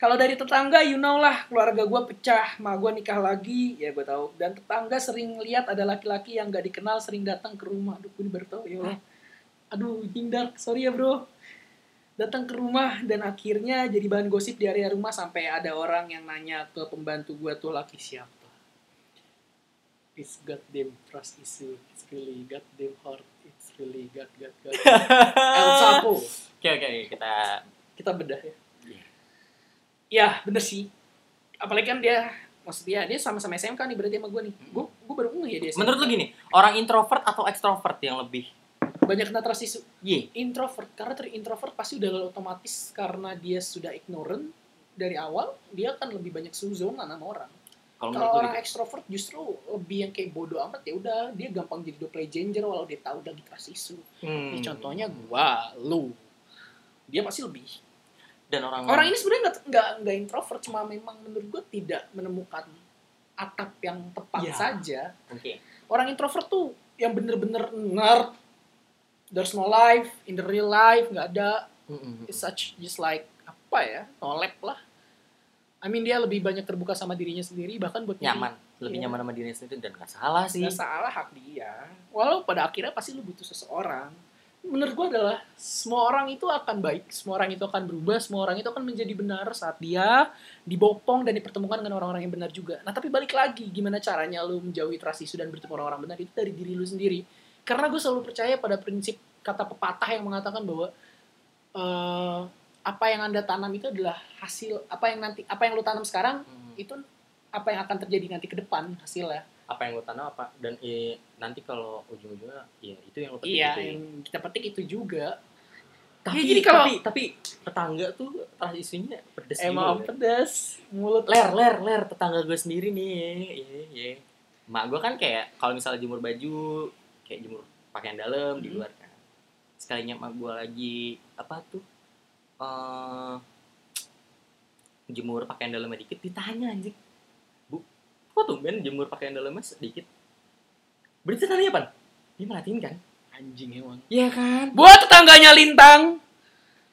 Kalau dari tetangga, you know lah, keluarga gue pecah, ma gue nikah lagi, ya gue tahu. Dan tetangga sering lihat ada laki-laki yang gak dikenal sering datang ke rumah. Aduh, gue baru tahu, ya Allah. Aduh, hindar, sorry ya bro. Datang ke rumah dan akhirnya jadi bahan gosip di area rumah sampai ada orang yang nanya ke pembantu gue tuh laki siapa. It's goddamn trust issue. It's really goddamn hard. It's really god god god. El Chapo. oke oke kita Kita bedah ya. Iya. Ya, bener sih. Apalagi kan dia maksudnya dia sama-sama SMK nih berarti sama gue nih. Gue gue baru ngeh ya dia. SMK. menurut lu gini orang introvert atau ekstrovert yang lebih banyak kena trust issue. Ye, introvert karena ter introvert pasti udah otomatis karena dia sudah ignorant dari awal dia akan lebih banyak suzon sama orang kalau orang gitu. ekstrovert justru lebih yang kayak bodoh amat ya udah dia gampang jadi doppelganger walau dia tahu udah trust issue Hmm. Ini contohnya gua lu dia pasti lebih dan orang orang ini sebenarnya nggak nggak introvert cuma memang menurut gua tidak menemukan atap yang tepat Iya. saja oke orang introvert tuh yang bener-bener nerd there's no life in the real life nggak ada. Mm-mm. It's such just like apa ya no lab lah. I mean dia lebih banyak terbuka sama dirinya sendiri bahkan buat nyaman. Lebih Iya. nyaman sama dirinya sendiri dan gak salah sih. Nggak salah hak dia. Walau pada akhirnya pasti lu butuh seseorang. Menurut gua adalah semua orang itu akan baik semua orang itu akan berubah semua orang itu akan menjadi benar saat dia dibopong dan dipertemukan dengan orang-orang yang benar juga. Nah tapi balik lagi gimana caranya lu menjauhi trust issue dan bertemu orang-orang benar itu dari diri lu sendiri karena gue selalu percaya pada prinsip kata pepatah yang mengatakan bahwa eh, apa yang anda tanam itu adalah hasil apa yang nanti apa yang lu tanam sekarang Mm. itu apa yang akan terjadi nanti ke depan hasilnya apa yang lu tanam apa dan eh, nanti kalau ujung-ujungnya ya itu yang lu petik iya gitu ya. yang kita petik itu juga tapi Iya, jadi kalau- tapi, tapi tetangga tuh trust isunya pedes emang juga. pedas mulut ler ler ler tetangga gue sendiri nih iya iya mak gue kan kayak kalau misalnya jemur baju kayak jemur pakaian dalam di Mhm. luar kan sekalinya mak gue lagi apa tuh eh jemur pakaian dalamnya dikit ditanya anjing bu kok tumben jemur pakaian dalamnya sedikit berarti tanya apa dia merhatiin kan Anjing emang. iya kan Buat tetangganya Lintang,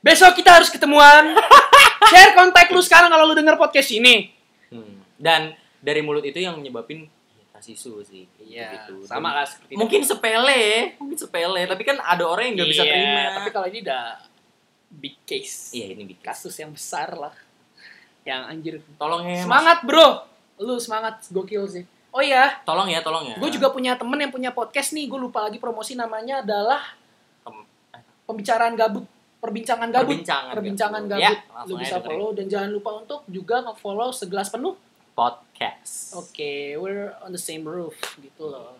besok kita harus ketemuan. Share kontak lu sekarang kalau lu denger podcast ini. Hmm. dan dari mulut itu yang nyebabin issue sih Iya, Gitu. sama lah seperti mungkin sepele mungkin sepele tapi kan ada orang yang nggak bisa Iya, terima Tapi kalau ini udah big case. iya ini bikin Kasus yang besar lah. Yang anjir. tolong ya Mas. Semangat, Bro. Lu semangat gokil sih. Oh iya, tolong ya tolong ya gue juga punya temen yang punya podcast nih. Gue lupa lagi promosi namanya adalah pembicaraan gabut, perbincangan gabut. perbincangan Perbincangan gabut. gabut. ya, Lu bisa follow dan jangan lupa untuk juga nge-follow segelas penuh. Podcast Oke, we're on the same roof gitu loh.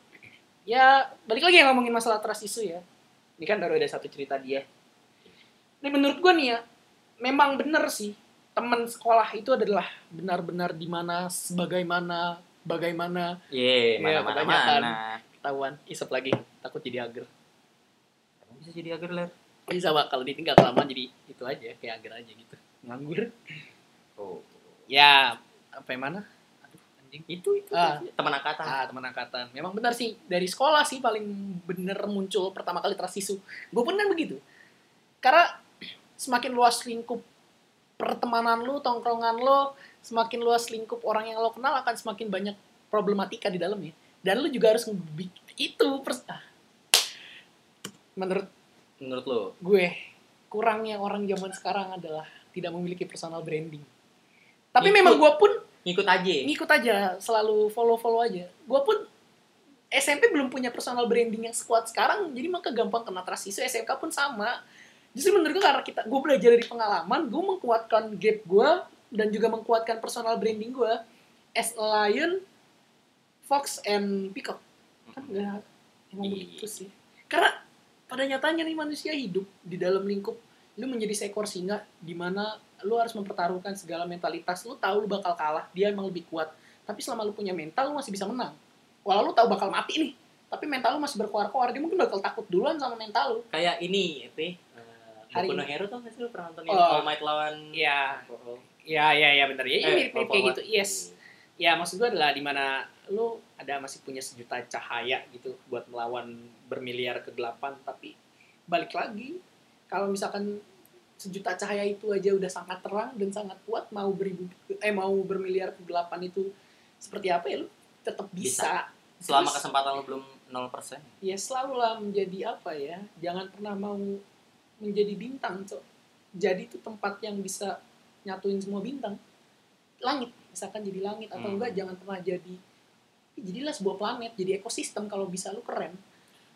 Ya, balik lagi yang ngomongin masalah trust issue ya. Ini kan baru ada satu cerita dia. Ini menurut gue nih ya, memang bener sih teman sekolah itu adalah benar-benar di mana, sebagaimana, bagaimana Iya, Iya, mana mana mana. ketahuan. Isep lagi, takut jadi. Emang bisa jadi agar ler. Bisa pak, kalau ditinggal kelamaan jadi itu aja, kayak agar aja gitu. Nganggur. Oh. Ya, apa yang mana? Anjing. Itu itu Ah. teman angkatan. Ah, teman angkatan. Memang benar sih dari sekolah sih paling bener muncul pertama kali trust. Gue pun kan begitu. Karena semakin luas lingkup pertemanan lu, tongkrongan lu, semakin luas lingkup orang yang lo kenal akan semakin banyak problematika di dalamnya. Dan lu juga harus itu pers- ah. menurut Menurut lo? gue kurangnya orang zaman sekarang adalah tidak memiliki personal branding. Tapi Ikut. memang gue pun Ngikut aja. ngikut aja selalu follow follow aja. Gue pun SMP belum punya personal branding yang sekuat sekarang jadi maka gampang kena trust issue. SMK pun sama. Justru menurut gue karena kita gue belajar dari pengalaman gue mengkuatkan gap gue dan juga mengkuatkan personal branding gue as a lion fox and peacock. Kan enggak emang Iya. begitu sih. Karena pada nyatanya nih manusia hidup di dalam lingkup lu menjadi seekor singa di mana lu harus mempertaruhkan segala mentalitas lu tahu lu bakal kalah dia emang lebih kuat tapi selama lu punya mental lu masih bisa menang walau lu tahu bakal mati nih tapi mental lu masih berkoar-koar dia mungkin bakal takut duluan sama mental lu Kayak ini, apa? ya? Hari Boku no ini. Hero tuh nggak sih lo pernah nonton Oh. All Might lawan Iya. All- ya ya ya bener ya Eh, mirip mirip kayak gitu yes ya maksud gue adalah di mana lu ada masih punya sejuta cahaya gitu buat melawan bermiliar kegelapan tapi balik lagi kalau misalkan sejuta cahaya itu aja udah sangat terang dan sangat kuat mau beribu eh mau bermiliar kegelapan itu seperti apa ya lu tetap bisa, Selama Terus- kesempatan lo belum 0%. ya selalu lah menjadi apa ya jangan pernah mau menjadi bintang cok. Jadi itu tempat yang bisa nyatuin semua bintang. Langit misalkan jadi langit atau Hmm. enggak jangan pernah jadi jadilah sebuah planet jadi ekosistem kalau bisa lu keren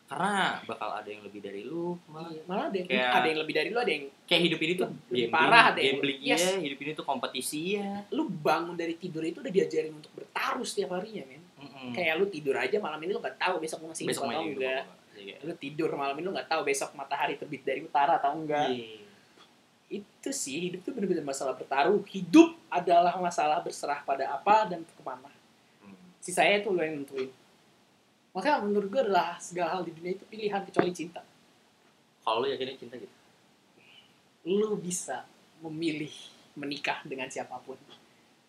Karena bakal ada yang lebih dari lu. Malah. Iya, malah ada yang, Kayak- ada yang lebih dari lu ada yang Kayak hidup ini tuh Lebih gambling, parah ada yang- gambling Yes. iya, hidup ini tuh kompetisi ya. lu bangun dari tidur itu udah diajarin untuk bertaruh setiap harinya men Mm-mm. kayak lu tidur aja malam ini lu nggak tahu besok lu masih hidup besok atau enggak. Iya. lu tidur malam ini lu nggak tahu besok matahari terbit dari utara atau enggak Iya. itu sih hidup tuh bener-bener masalah bertaruh hidup adalah masalah berserah pada apa dan ke mana Hmm. sisanya itu lo yang nentuin makanya menurut gue adalah segala hal di dunia itu pilihan kecuali cinta Kalau lu yakinnya cinta gitu. lu bisa memilih menikah dengan siapa pun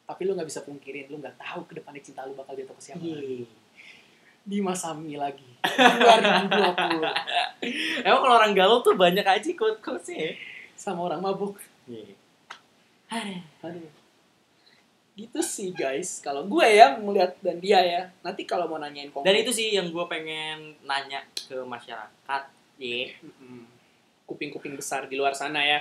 tapi lu nggak bisa pungkirin lu nggak tahu ke depannya cinta lu bakal jatuh ke siapa Iya. di Masami lagi 2020 Emang kalau orang galau tuh banyak aja quote-quotesnya ya. sama orang mabuk Iya. Aduh. Gitu sih guys. Kalau gue ya melihat dan dia ya. Nanti kalau mau nanyain konkret. Dan itu sih yang gue pengen nanya ke masyarakat. Iya. Mm-mm. kuping-kuping besar di luar sana ya.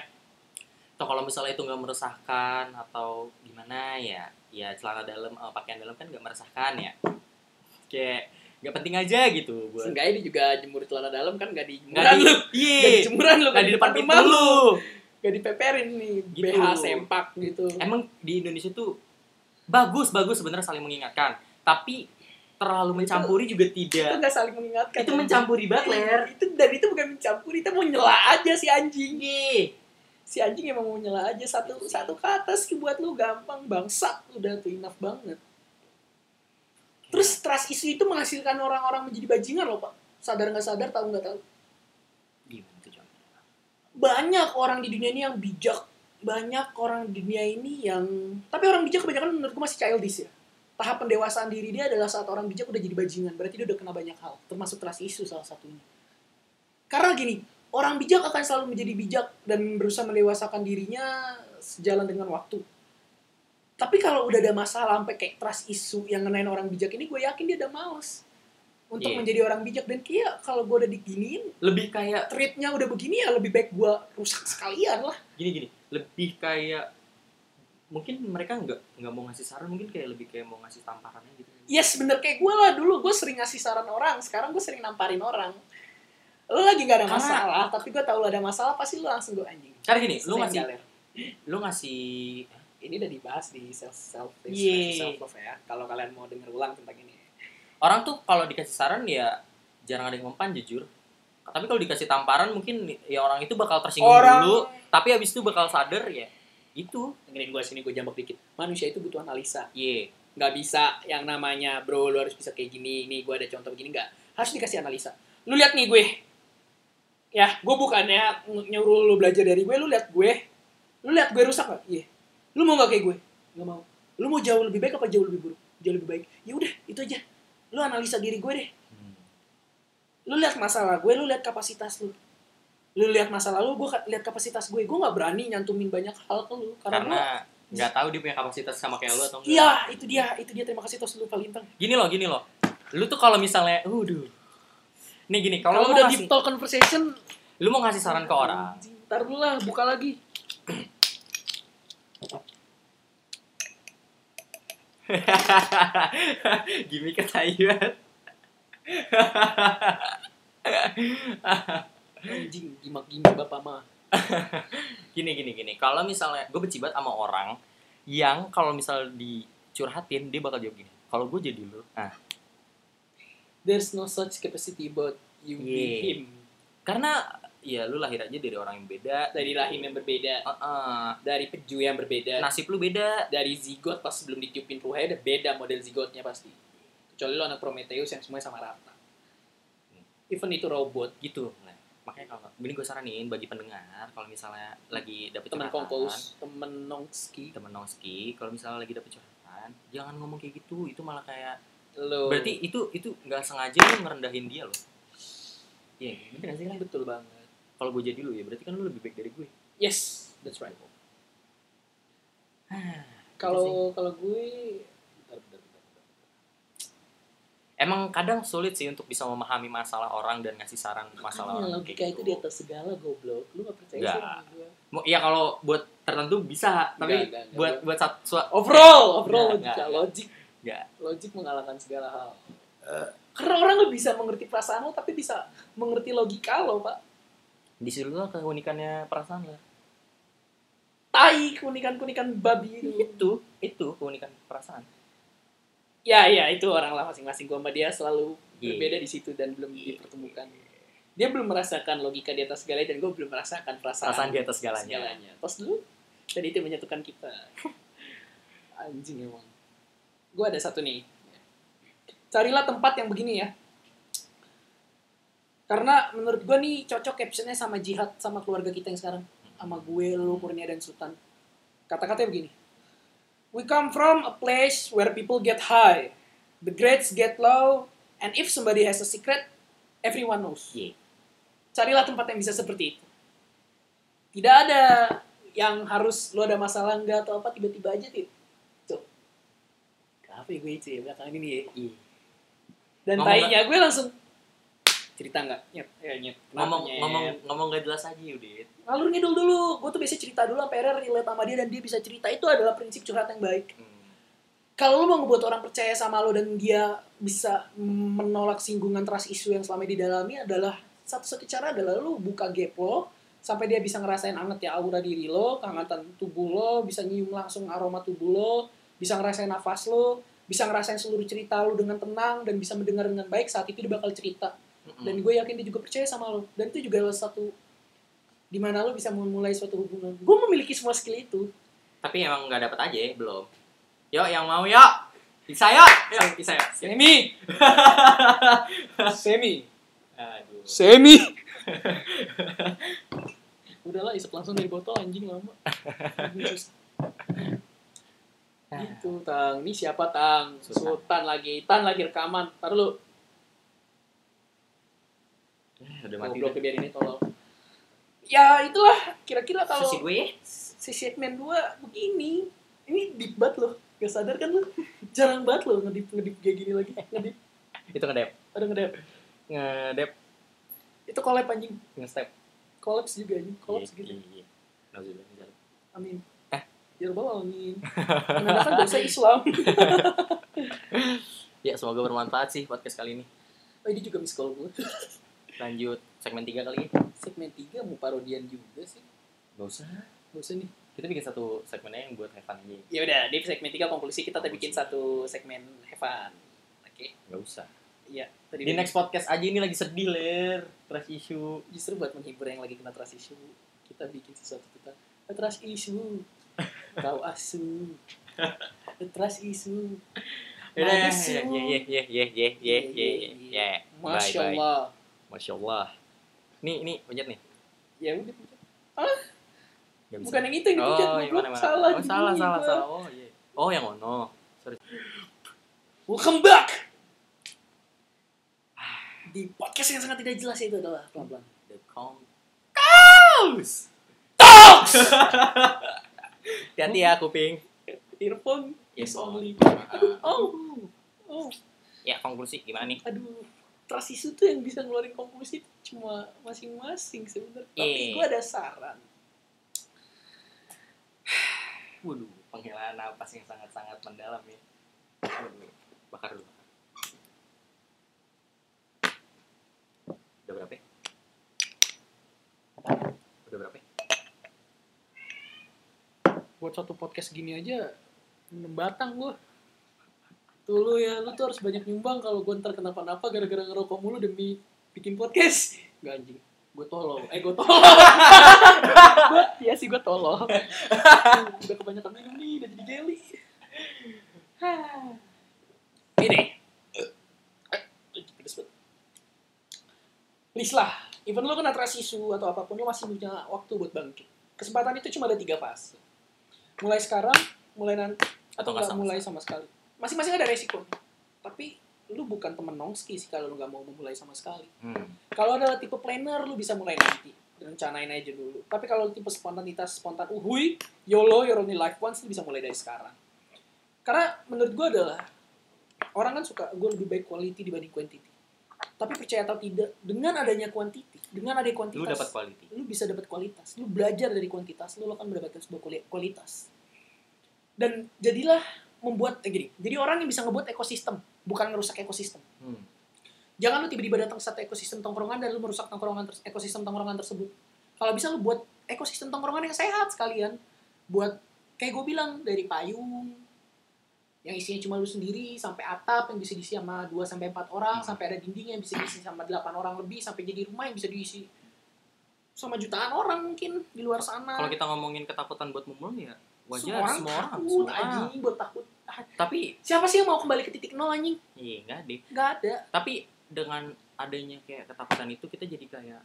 Atau kalau misalnya itu nggak meresahkan atau gimana ya, ya celana dalam, eh, pakaian dalam kan nggak meresahkan ya. Kayak nggak penting aja gitu buat. Seenggaknya dia juga jemur celana dalam kan gak di Nggak jemuran di, lu. Gak di iya, jemuran lu. nggak di depan pintu lu. Gak dipeperin nih. Gitu. BH sempak gitu. Emang di Indonesia tuh bagus bagus sebenarnya saling mengingatkan, tapi terlalu mencampuri juga Itu tidak. gak saling mengingatkan. Itu mencampuri banget, Ler. Itu dan itu bukan mencampuri. Itu mau nyela aja si anjing. Iya. Si anjing emang mau nyela aja satu satu ke atas buat lu gampang bangsat udah tuh enough banget. Terus trust issue itu menghasilkan orang-orang menjadi bajingan loh pak. Sadar nggak sadar, tahu nggak tahu. gimana tuh Jon? banyak orang di dunia ini yang bijak banyak orang di dunia ini yang tapi orang bijak kebanyakan menurutku masih childish ya. Tahap pendewasaan diri dia adalah saat orang bijak udah jadi bajingan. Berarti dia udah kena banyak hal termasuk trust issue salah satunya. Karena gini orang bijak akan selalu menjadi bijak dan berusaha mendewasakan dirinya sejalan dengan waktu. Tapi kalau udah ada masalah sampai kayak trust issue yang ngenain orang bijak ini gue yakin dia udah males untuk Iya. menjadi orang bijak. Dan kayak kalau gue udah diginiin lebih kayak treatnya udah begini ya lebih baik gue rusak sekalian lah. Gini gini lebih kayak mungkin mereka nggak nggak mau ngasih saran mungkin kayak lebih kayak mau ngasih tamparannya gitu yes bener. Kayak gue lah dulu gue sering ngasih saran orang sekarang gue sering namparin orang. Lo lagi gak ada Karena- masalah tapi gue tahu lo ada masalah pasti lo langsung gue anjing karena gini lu Sering ngasih lu ngasih ini udah dibahas di self self Yeay. self love ya kalau kalian mau denger ulang tentang ini. Orang tuh kalau dikasih saran ya jarang ada yang mempan jujur tapi kalau dikasih tamparan mungkin ya orang itu bakal tersinggung Orang- dulu. Tapi habis itu bakal sadar ya itu dengerin gue sini gue jambak dikit. Manusia itu butuh analisa. Ye nggak bisa yang namanya bro lu harus bisa kayak gini ini gue ada contoh begini. Nggak. Harus dikasih analisa. Lu lihat nih gue. Ya gue bukannya nyuruh lu belajar dari gue lu lihat gue. Lu lihat gue rusak nggak? Iya. Lu mau nggak kayak gue? Nggak mau. Lu mau jauh lebih baik apa jauh lebih buruk? Jauh lebih baik. Ya udah itu aja. Lu analisa diri gue deh lu lihat masalah gue lu lihat kapasitas lu. Lu lihat masalah lu gue lihat kapasitas gue. Gue nggak berani nyantumin banyak hal ke lu karena, karena nggak tahu dia punya kapasitas sama kayak lu atau enggak. Iya itu dia itu dia terima kasih tos lu palintang gini loh gini loh. Lu tuh kalau misalnya waduh. Nih gini kalau udah ngasih. deep talk conversation lu mau ngasih saran ke orang. Ntar dulu lah buka lagi. Gimmick ketahuan anjing gimak gimak bapak mah. Gini gini gini. Kalau misalnya gue benci banget sama orang yang kalau misal dicurhatin dia bakal jawab gini. Kalau gue jadi lu nah there's no such capacity about you Yeah. being him. Karena ya lu lahir aja dari orang yang beda. Dari rahim yang berbeda. Heeh. dari peju yang berbeda. Nasib lu beda. Dari zigot pas sebelum ditiupin ruhnya udah beda model zigotnya pasti kecuali lo anak Prometheus yang semuanya sama rata. Even itu robot gitu. Nah, makanya kalau ini gue saranin bagi pendengar kalau misalnya lagi dapet teman curhatan, kongkos temen nongski. temen nongski kalau misalnya lagi dapet curhatan jangan ngomong kayak gitu. Itu malah kayak lo. berarti itu itu nggak sengaja lu ngerendahin dia loh. Iya bener gak sih Lan? betul banget. Kalau gue jadi lu ya berarti kan lu lebih baik dari gue yes that's right. Iya kalau kalau gue bentar, bentar, bentar, bentar. Emang kadang sulit sih untuk bisa memahami masalah orang dan ngasih saran masalah Makanya orang logika kayak itu gitu. di atas segala goblok lu gak percaya Nggak. sih sama gue Mau- Iya kalau buat tertentu bisa, tapi nggak, nggak. buat buat satu sua- overall overall Nggak, logika nggak. logik Nggak. logik mengalahkan segala hal karena orang nggak bisa mengerti perasaan lo tapi bisa mengerti logika lo pak di situ lah keunikannya perasaan lah. tai keunikan keunikan babi itu Itu itu keunikan perasaan. Ya ya itu orang lah masing-masing. Gua sama dia selalu Iya. berbeda di situ dan belum dipertemukan. dia belum merasakan logika di atas segalanya dan gue belum merasakan perasaan, Perasaan di atas segalanya. segalanya. Tos dulu. Dan itu menyatukan kita. Anjing emang. Gue ada satu nih. Carilah tempat yang begini ya. Karena menurut gue nih cocok captionnya sama jihad sama keluarga kita yang sekarang. Sama gue lu Kurnia dan Sultan. Kata-katanya begini we come from a place where people get high the grades get low and if somebody has a secret everyone knows Iya. carilah tempat yang bisa seperti itu tidak ada yang harus lo ada masalah enggak atau apa tiba-tiba aja tuh tuh apa ya gue itu ya belakangan ini ya Iya. dan Ngomong tainya gue langsung cerita nggak nyet ya nyet Kenapa, Ngomong Nyet? ngomong ngomong gak jelas aja Udit. Ngalur ngidul dulu gue tuh biasa cerita dulu sampai akhirnya relate sama dia dan dia bisa cerita itu adalah prinsip curhat yang baik Hmm. kalau lo mau ngebuat orang percaya sama lo dan dia bisa menolak singgungan trust issue yang selama ini didalami adalah satu-satu cara adalah lo buka gap lo sampai dia bisa ngerasain anget ya aura diri lo, kehangatan tubuh lo, bisa nyium langsung aroma tubuh lo, bisa ngerasain nafas lo, bisa ngerasain seluruh cerita lo dengan tenang dan bisa mendengar dengan baik saat itu dia bakal cerita. Mm-mm. Dan gue yakin dia juga percaya sama lo. Dan itu juga adalah satu di mana lo bisa memulai suatu hubungan. Gue memiliki semua skill itu. Tapi emang nggak dapet aja ya, belum. Yuk yang mau yuk. Bisa yuk. Yuk, bisa yuk. Semi. Semi. Aduh. Semi. Udah isep langsung dari botol anjing lama. Gitu, Tang. Ini siapa, Tang? Sultan. Sultan lagi. Tan lagi rekaman. Ntar lu. Eh, Udah mati. Goblok udah. biarin ini tolong. Ya, itulah. Kira-kira kalau Sisi gue si segmen 2 begini. Ini deep banget loh. Gak sadar kan lu? Jarang banget loh ngedip ngedip kayak gini lagi. Ngedip. Itu ngedep. Ada ngedip. Ngedep. Itu collab anjing. Ngestep. Collabs juga anjing. Collabs Iya, gitu. iya, iya. Amin. Eh. Ya Rabbal Alamin. Menandakan dosa Islam. Ya, semoga bermanfaat sih podcast kali ini. Oh, ini juga miss call gue. Lanjut segmen 3 kali ya. Segmen 3 mau parodian juga sih. Gak usah. Gak usah nih. Kita bikin satu segmennya yang buat fun aja. Ya udah, di segmen 3 konklusi kita Konklusi. bikin satu segmen Heaven. Oke. Gak usah. Iya. Tadi Di next podcast aja ini lagi sedih, Ler. Trash issue. justru buat menghibur yang lagi kena trust issue, kita bikin sesuatu tentang trust issue. Kau asu. Trust issue. Ya, ya, ya, ya, ya, ya, ya, ya, ya, ya, ya. Masya. Allah. Masya Allah. Nih, nih, pencet nih. Ya udah. Gak bisa. Bukan yang itu yang oh, dipencet, yang goblok. mana, mana? Salah. Oh, salah, salah, salah. Oh, iya. Oh, yang ono. Sorry. Welcome back. Di podcast yang sangat tidak jelas itu adalah pelan-pelan. The Kong. Kaus! Talks! Hati-hati ya, kuping. Earphone Yes, only. Oh. Oh. ya, konklusi gimana nih? Aduh. Trust issue tuh yang bisa ngeluarin konklusi cuma masing-masing sebenarnya. Tapi Iya. gue ada saran. Waduh, penghilaan napas yang sangat-sangat mendalam ya. Waduh, bakar dulu. Udah berapa ya? Udah berapa ya? Buat satu podcast gini aja, 6 batang gue. Tuh lu ya, lu tuh harus banyak nyumbang kalau gue ntar kenapa-napa gara-gara ngerokok mulu demi bikin podcast. Gak anjing. Gue tolol. Eh, gue tolol. gue, ya sih gue tolol. Udah kebanyakan minum nih, udah jadi jelly. Ini. Lah, even lu kena trust issue atau apa pun, lu masih punya waktu buat bangkit. Kesempatan itu cuma ada tiga fase. Mulai sekarang, mulai nanti, atau nggak mulai sama sekali. Masing-masing ada resiko. Tapi lu bukan temen nongski sih kalau lu nggak mau memulai sama sekali. Hmm. Kalau adalah tipe planner, lu bisa mulai nanti. Rencanain aja dulu. Tapi kalau tipe spontanitas, spontan uhui, YOLO, your only life once, lu bisa mulai dari sekarang. Karena menurut gue adalah, orang kan suka, gue lebih baik quality dibanding quantity. Tapi percaya atau tidak, dengan adanya quantity, dengan adanya kuantitas, Lu dapat quality. lu bisa dapat kualitas. Lu belajar dari kuantitas, lu akan mendapatkan sebuah kuali- kualitas. Dan jadilah membuat, eh gini, jadi orang yang bisa ngebuat ekosistem, bukan ngerusak ekosistem. Hmm. Jangan lu tiba-tiba datang ke satu ekosistem tongkrongan dan lu merusak tongkrongan ekosistem tongkrongan tersebut. Kalau bisa lu buat ekosistem tongkrongan yang sehat sekalian. Buat kayak gue bilang dari payung yang isinya cuma lu sendiri sampai atap yang bisa diisi sama 2 sampai 4 orang, Hmm. sampai ada dinding yang bisa diisi sama 8 orang lebih, sampai jadi rumah yang bisa diisi sama jutaan orang mungkin di luar sana. Kalau kita ngomongin ketakutan buat memulai ya wajar semua orang semua orang, takut semua anjing buat takut. Tapi Siapa sih yang mau kembali ke titik nol anjing? iya enggak deh. Gak ada. Tapi dengan adanya kayak ketakutan itu kita jadi kayak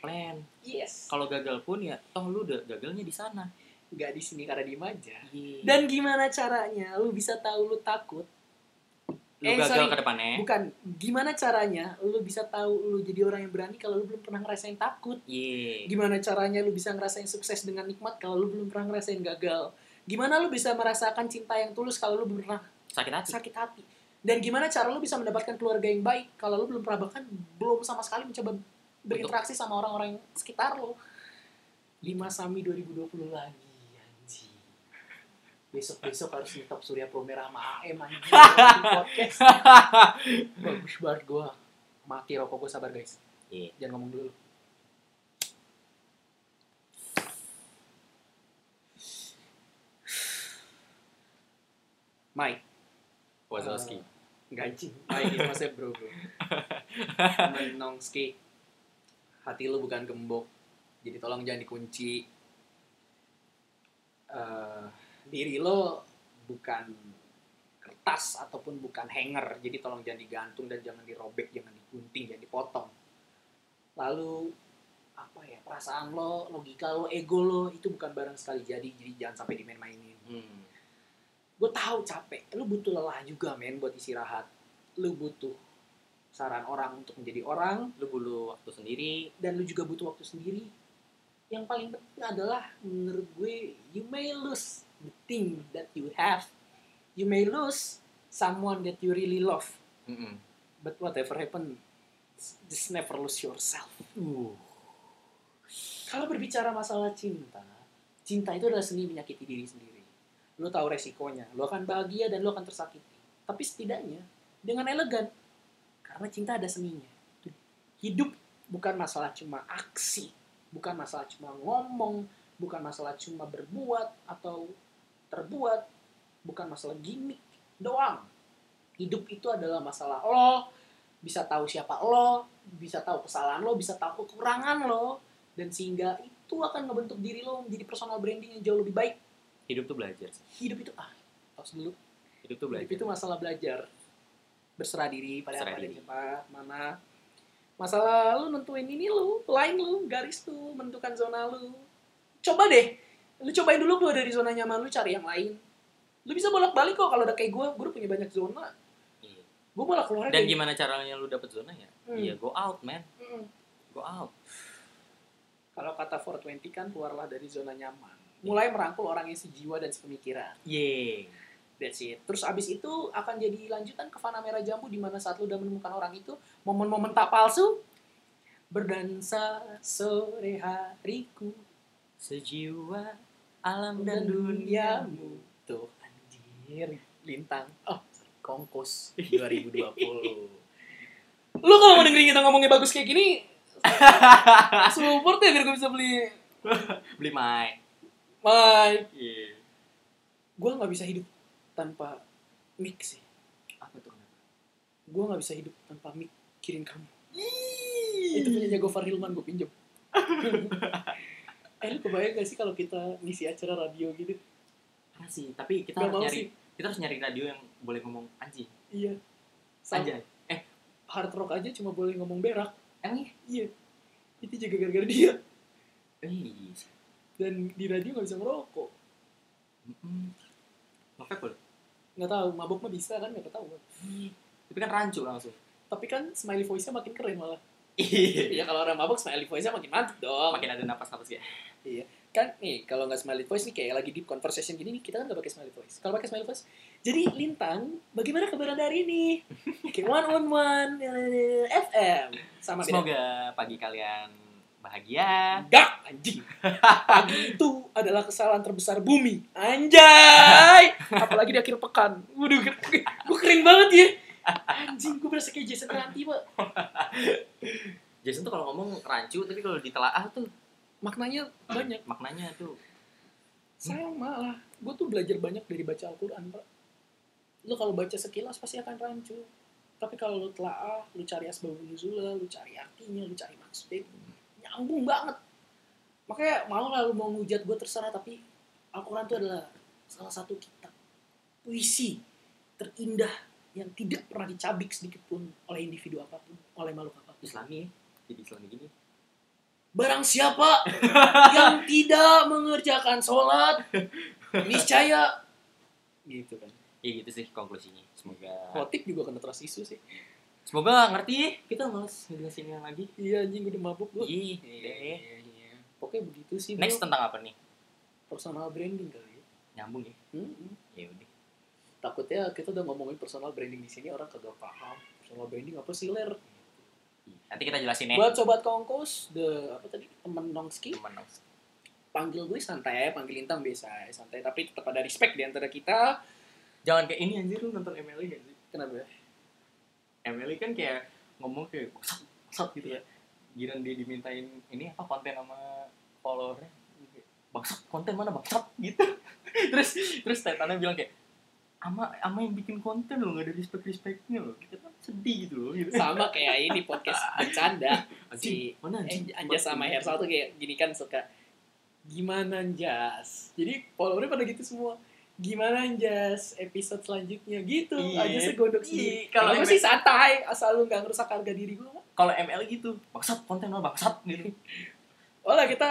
plan. Yes. Kalau gagal pun ya toh lu udah gagalnya di sana. Gak di sini karena diem aja. Dan Dan gimana caranya lu bisa tahu lu takut? lu eh, gagal sorry. ke depannya. Bukan, gimana caranya lu bisa tahu lu jadi orang yang berani kalau lu belum pernah ngerasain takut? Iya. Gimana caranya lu bisa ngerasain sukses dengan nikmat kalau lu belum pernah ngerasain gagal? Gimana lu bisa merasakan cinta yang tulus kalau lu belum pernah Sakit hati. sakit hati? Dan gimana cara lu bisa mendapatkan keluarga yang baik kalau lu belum pernah bahkan belum sama sekali mencoba berinteraksi sama orang-orang sekitar lu? 5 Sami 2020 lagi. Besok-besok harus nyetop Surya Promera sama AM anjing podcast. Bagus banget gua. Mati rokok gua sabar guys. Iya. Jangan ngomong dulu. Mike. Wazowski. Enggak anjing. Mike itu maksudnya bro bro. Menongski. Hati lu bukan gembok. Jadi tolong jangan dikunci. Eh, diri lo bukan kertas ataupun bukan hanger. Jadi tolong jangan digantung dan jangan dirobek, jangan digunting, jangan dipotong. Lalu apa ya? perasaan lo, logika lo, ego lo itu bukan barang sekali jadi, jadi jangan sampai dimain-mainin. Hmm. Gue tahu capek, lu butuh lelah juga men buat istirahat. Lu butuh saran orang untuk menjadi orang Lu bulu waktu sendiri. dan lu juga butuh waktu sendiri. Yang paling penting adalah menurut gue you may lose the thing that you have. You may lose someone that you really love. Mm-mm. But whatever happen, just never lose yourself. Uh. Kalau berbicara masalah cinta, cinta itu adalah seni menyakiti diri sendiri. Lo tahu resikonya, lo akan bahagia dan lo akan tersakiti. Tapi setidaknya dengan elegan, karena cinta ada seninya. Hidup bukan masalah cuma aksi, bukan masalah cuma ngomong, bukan masalah cuma berbuat atau terbuat, bukan masalah gimmick doang. Hidup itu adalah masalah lo, bisa tahu siapa lo, bisa tahu kesalahan lo, bisa tahu kekurangan lo, dan sehingga itu akan ngebentuk diri lo menjadi personal branding yang jauh lebih baik. Hidup tuh belajar. Hidup itu ah, tos dulu. Hidup tuh Hidup belajar. itu masalah belajar. Berserah diri pada Berserah apa diri. mana. Masalah lu nentuin ini lu, line lu, garis lu, menentukan zona lu. Coba deh, lu cobain dulu keluar dari zona nyaman lu, cari yang lain. Lu bisa bolak-balik kok kalau udah kayak gue, gue punya banyak zona. Iya. Gue malah keluar Dan gimana caranya lu dapet zona ya? Hmm. Iya, go out, man. Hmm. Go out. Kalau kata 420 kan keluarlah dari zona nyaman. Mulai merangkul orang yang sejiwa dan sepemikiran. Yeay. That's it. Terus abis itu akan jadi lanjutan ke Fana Merah Jambu di mana saat lu udah menemukan orang itu, momen-momen tak palsu, berdansa sore hariku Sejiwa alam dan dan dunia. duniamu. Tuh, anjir, lintang. Oh, kongkos 2020. lu kalau mau dengerin kita ngomongnya bagus kayak gini, support ya biar gue bisa beli Beli mic. Mic. Iya. Gue nggak bisa hidup tanpa mic sih. Apa tuh kenapa? Gue nggak bisa hidup tanpa mikirin kamu. itu punya Gofar Hilman gue pinjem eh lu kebayang gak sih kalau kita ngisi acara radio gitu Parah sih, tapi kita Gak harus nyari sih kita harus nyari radio yang boleh ngomong anjing. iya Sama Anjay. Eh, hard rock aja cuma boleh ngomong berak emang iya? iya itu juga gara-gara dia Eh, dan di radio nggak bisa ngerokok. Mm, boleh? nggak tahu mabok mah bisa kan nggak ketahuan Tapi kan rancu langsung. tapi kan smiley voice-nya makin keren malah. Iya. iya kalau orang mabok smiley voice-nya makin mantap dong. Makin ada napas-napas kayak. kan nih kalau nggak smiley voice nih kayak lagi deep conversation gini nih kita kan nggak pakai smiley voice. Kalau pakai smiley voice jadi lintang bagaimana kabar anda hari ini? Kayak one on one FM sama beda. Semoga pagi kalian bahagia. Enggak, anjing. Pagi itu adalah kesalahan terbesar bumi. Anjay. Apalagi di akhir pekan. Waduh, gue keren banget ya. Anjing, gue berasa kayak Jason Ranti, Pak. Jason tuh kalau ngomong rancu, tapi kalau ditelaah tuh Maknanya banyak. maknanya tuh Sama lah. Gue tuh belajar banyak dari baca Al-Quran, Pak. Lu kalau baca sekilas pasti akan rancu. Tapi kalau lu telaah, lu cari asbabun nuzulnya, lu cari artinya, lu cari maksudnya, nyambung banget. Makanya mau lah lu mau ngujat gue terserah, tapi Al-Quran itu adalah salah satu kitab puisi terindah yang tidak pernah dicabik sedikit pun oleh individu apa pun, oleh makhluk apa pun. Islami ya. Jadi Islami gini. Barang siapa yang tidak mengerjakan sholat, niscaya gitu kan. Ya gitu sih konklusinya. Semoga Khotib juga kena trust isu sih. Semoga ngerti. Kita males ngejelasin yang lagi. Iya anjing udah mabuk gue. Ih, iya. Pokoknya begitu sih. Next bro. tentang apa nih? personal branding kali ya. Nyambung ya. Hmm. Ya udah. Takutnya kita udah ngomongin personal branding di sini orang kagak paham. Personal branding apa sih ler? Nanti kita jelasin ya. Buat sobat kongkos, the apa tadi temen nongski, Teman dong. panggil gue santai, panggil Intang biasa, santai. Tapi tetap ada respect di antara kita. Jangan kayak ini anjir lu nonton MLI gak sih? Kenapa? MLI kan kayak ngomong kayak bangsat, bangsat gitu ya. Giran dia dimintain ini apa konten sama followernya. Bangsat, konten mana bangsat gitu. terus terus Titannya bilang kayak ama ama yang bikin konten lo gak ada respect respectnya lo kita kan sedih gitu loh gitu. Sama kayak ini podcast bercanda. Si mana anjing Eh, Anjas sama Hersal tuh kayak gini kan suka gimana Anjas jadi followernya pada gitu semua gimana Anjas episode selanjutnya gitu Iya. aja segondok Iya, sendiri kalau kalau gue sih santai asal lu gak ngerusak harga diri gue kalau ML gitu bangsat konten lo bangsat gitu Oh lah kita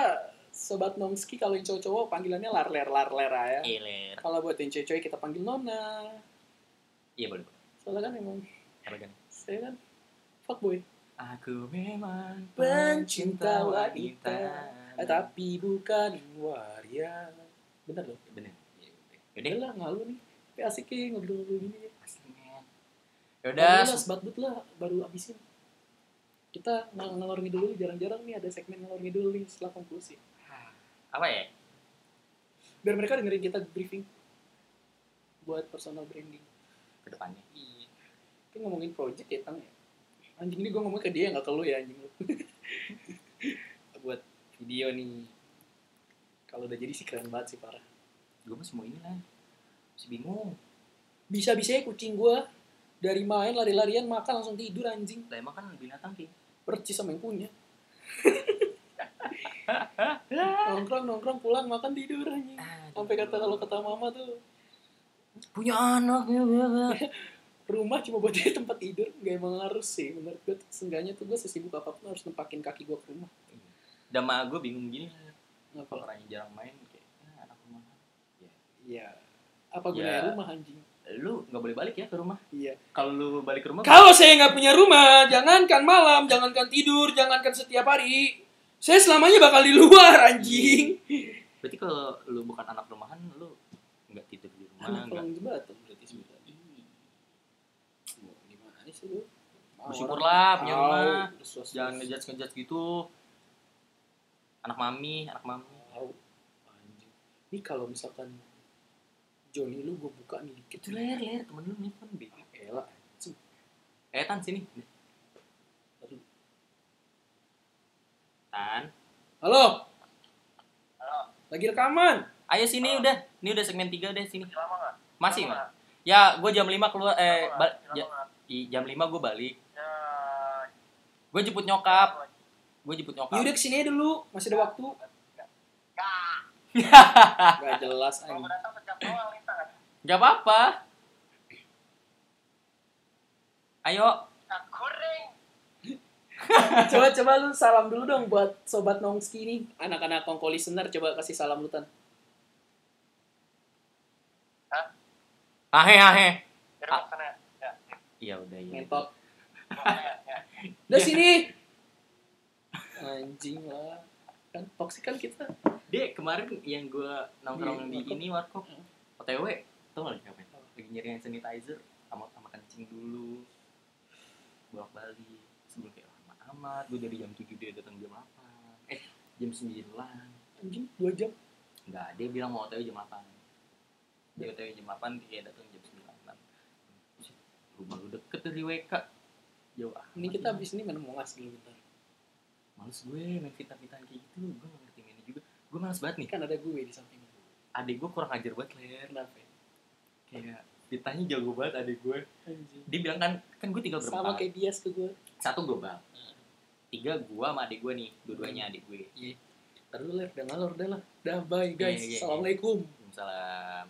sobat nongski kalau yang cowok-cowok panggilannya larler larler ya. Iler. Kalau buat yang cewek kita panggil nona. Iya boleh. Soalnya kan emang Elegan. saya kan fuckboy. Aku memang Pencinta wanita. Eh, tapi bukan waria. Bener loh. Bener. Udah Yaudah. lah ngalu nih. Tapi asik ya ngobrol-ngobrol gini ya. Asli, men. Udah Yaudah. lah, sebatbut lah baru abisin. Kita ng ngalor ngidul dulu jarang-jarang nih ada segmen ngalor ngidul nih setelah konklusi. Apa ya? Biar mereka dengerin kita briefing buat personal branding. Ke depannya. Iya. Kita ngomongin project ya, Tang ya. Anjing ini gue ngomong ke dia nggak ke lu ya anjing lu. buat video nih. Kalau udah jadi sih keren banget sih parah. Gue masih mau ini lah. Masih bingung. Bisa-bisanya kucing gue dari main lari-larian makan langsung tidur anjing. Lah emang kan binatang sih. Percis sama yang punya. nongkrong nongkrong pulang makan tidur anjing. Sampai kata kalau kata mama tuh punya anak ya, rumah cuma buat dia tempat tidur gak emang harus sih menurut gue seenggaknya tuh gue sesibuk apa pun harus nempakin kaki gue ke rumah Dan mah gue bingung gini ngapa Kalau orang yang jarang main kayak ah, anak rumah. Iya. Apa gunanya Ya. rumah anjing? Lu nggak boleh balik ya ke rumah. iya. Kalau lu balik ke rumah kalau saya nggak punya rumah jangankan malam jangankan tidur jangankan setiap hari saya selamanya bakal di luar anjing. Berarti kalau lu bukan anak rumahan lu nggak tidur di rumah anak nggak kolong jembatan berarti sebenarnya. Mau gimana sih lu? Bersyukurlah punya rumah. jangan ngejudge ngejudge gitu. Anak mami anak mami. Tahu anjing. Ini kalau misalkan Joni lu gue buka nih. Dikit itu ler ler temen lu nelfon bi Ah, elah anjing. eh tan sini. Aduh. tan. Halo. Lagi rekaman? Ayo sini udah. Ini udah segmen 3 deh sini. Masih? Mas ya gue jam 5 keluar eh bal- ja- i- jam 5 gue balik. Gue jemput nyokap. Gue jemput nyokap. Yaudah ke sini aja dulu, masih ada waktu. Gak jelas anjing. Gak apa-apa. Ayo. Coba coba lu salam dulu dong buat sobat nongski nih, anak-anak kongko listener coba kasih salam lu tan. Ahe ahe. Iya udah ya. Ngentot. Udah sini. Anjing lah. Kan toksik kan kita. Dia kemarin yang gue nongkrong Di di, ini warkop Hmm. OTW tau gak ngapain? Lagi nyari hand sanitizer sama sama kencing dulu bolak balik sebelum kayak lama amat gue dari jam 7 dia datang jam 8 eh jam 9 Anjing dua jam. enggak dia bilang mau OTW jam 8 dia OTW jam 8 dia datang jam 9 Buset, rumah lu deket dari WK jauh Ini kita ini. habis ini mana mau ngas dulu bentar. Males gue main fitnah-fitnah kayak gitu gue gak ngerti mainnya juga gue males banget nih Kan ada gue di samping. adik gue kurang ajar banget ler Kenapa? ya? kayak fitnahnya jago banget adik gue Anjing. dia bilang kan kan gue tinggal Sama berempat kayak bias ke gue. satu global tiga gue sama adik gue nih dua-duanya adik gue Ntar dulu ler, udah ngalor udah lah. Udah bye guys. Iya, iya, iya. Assalamualaikum. Salam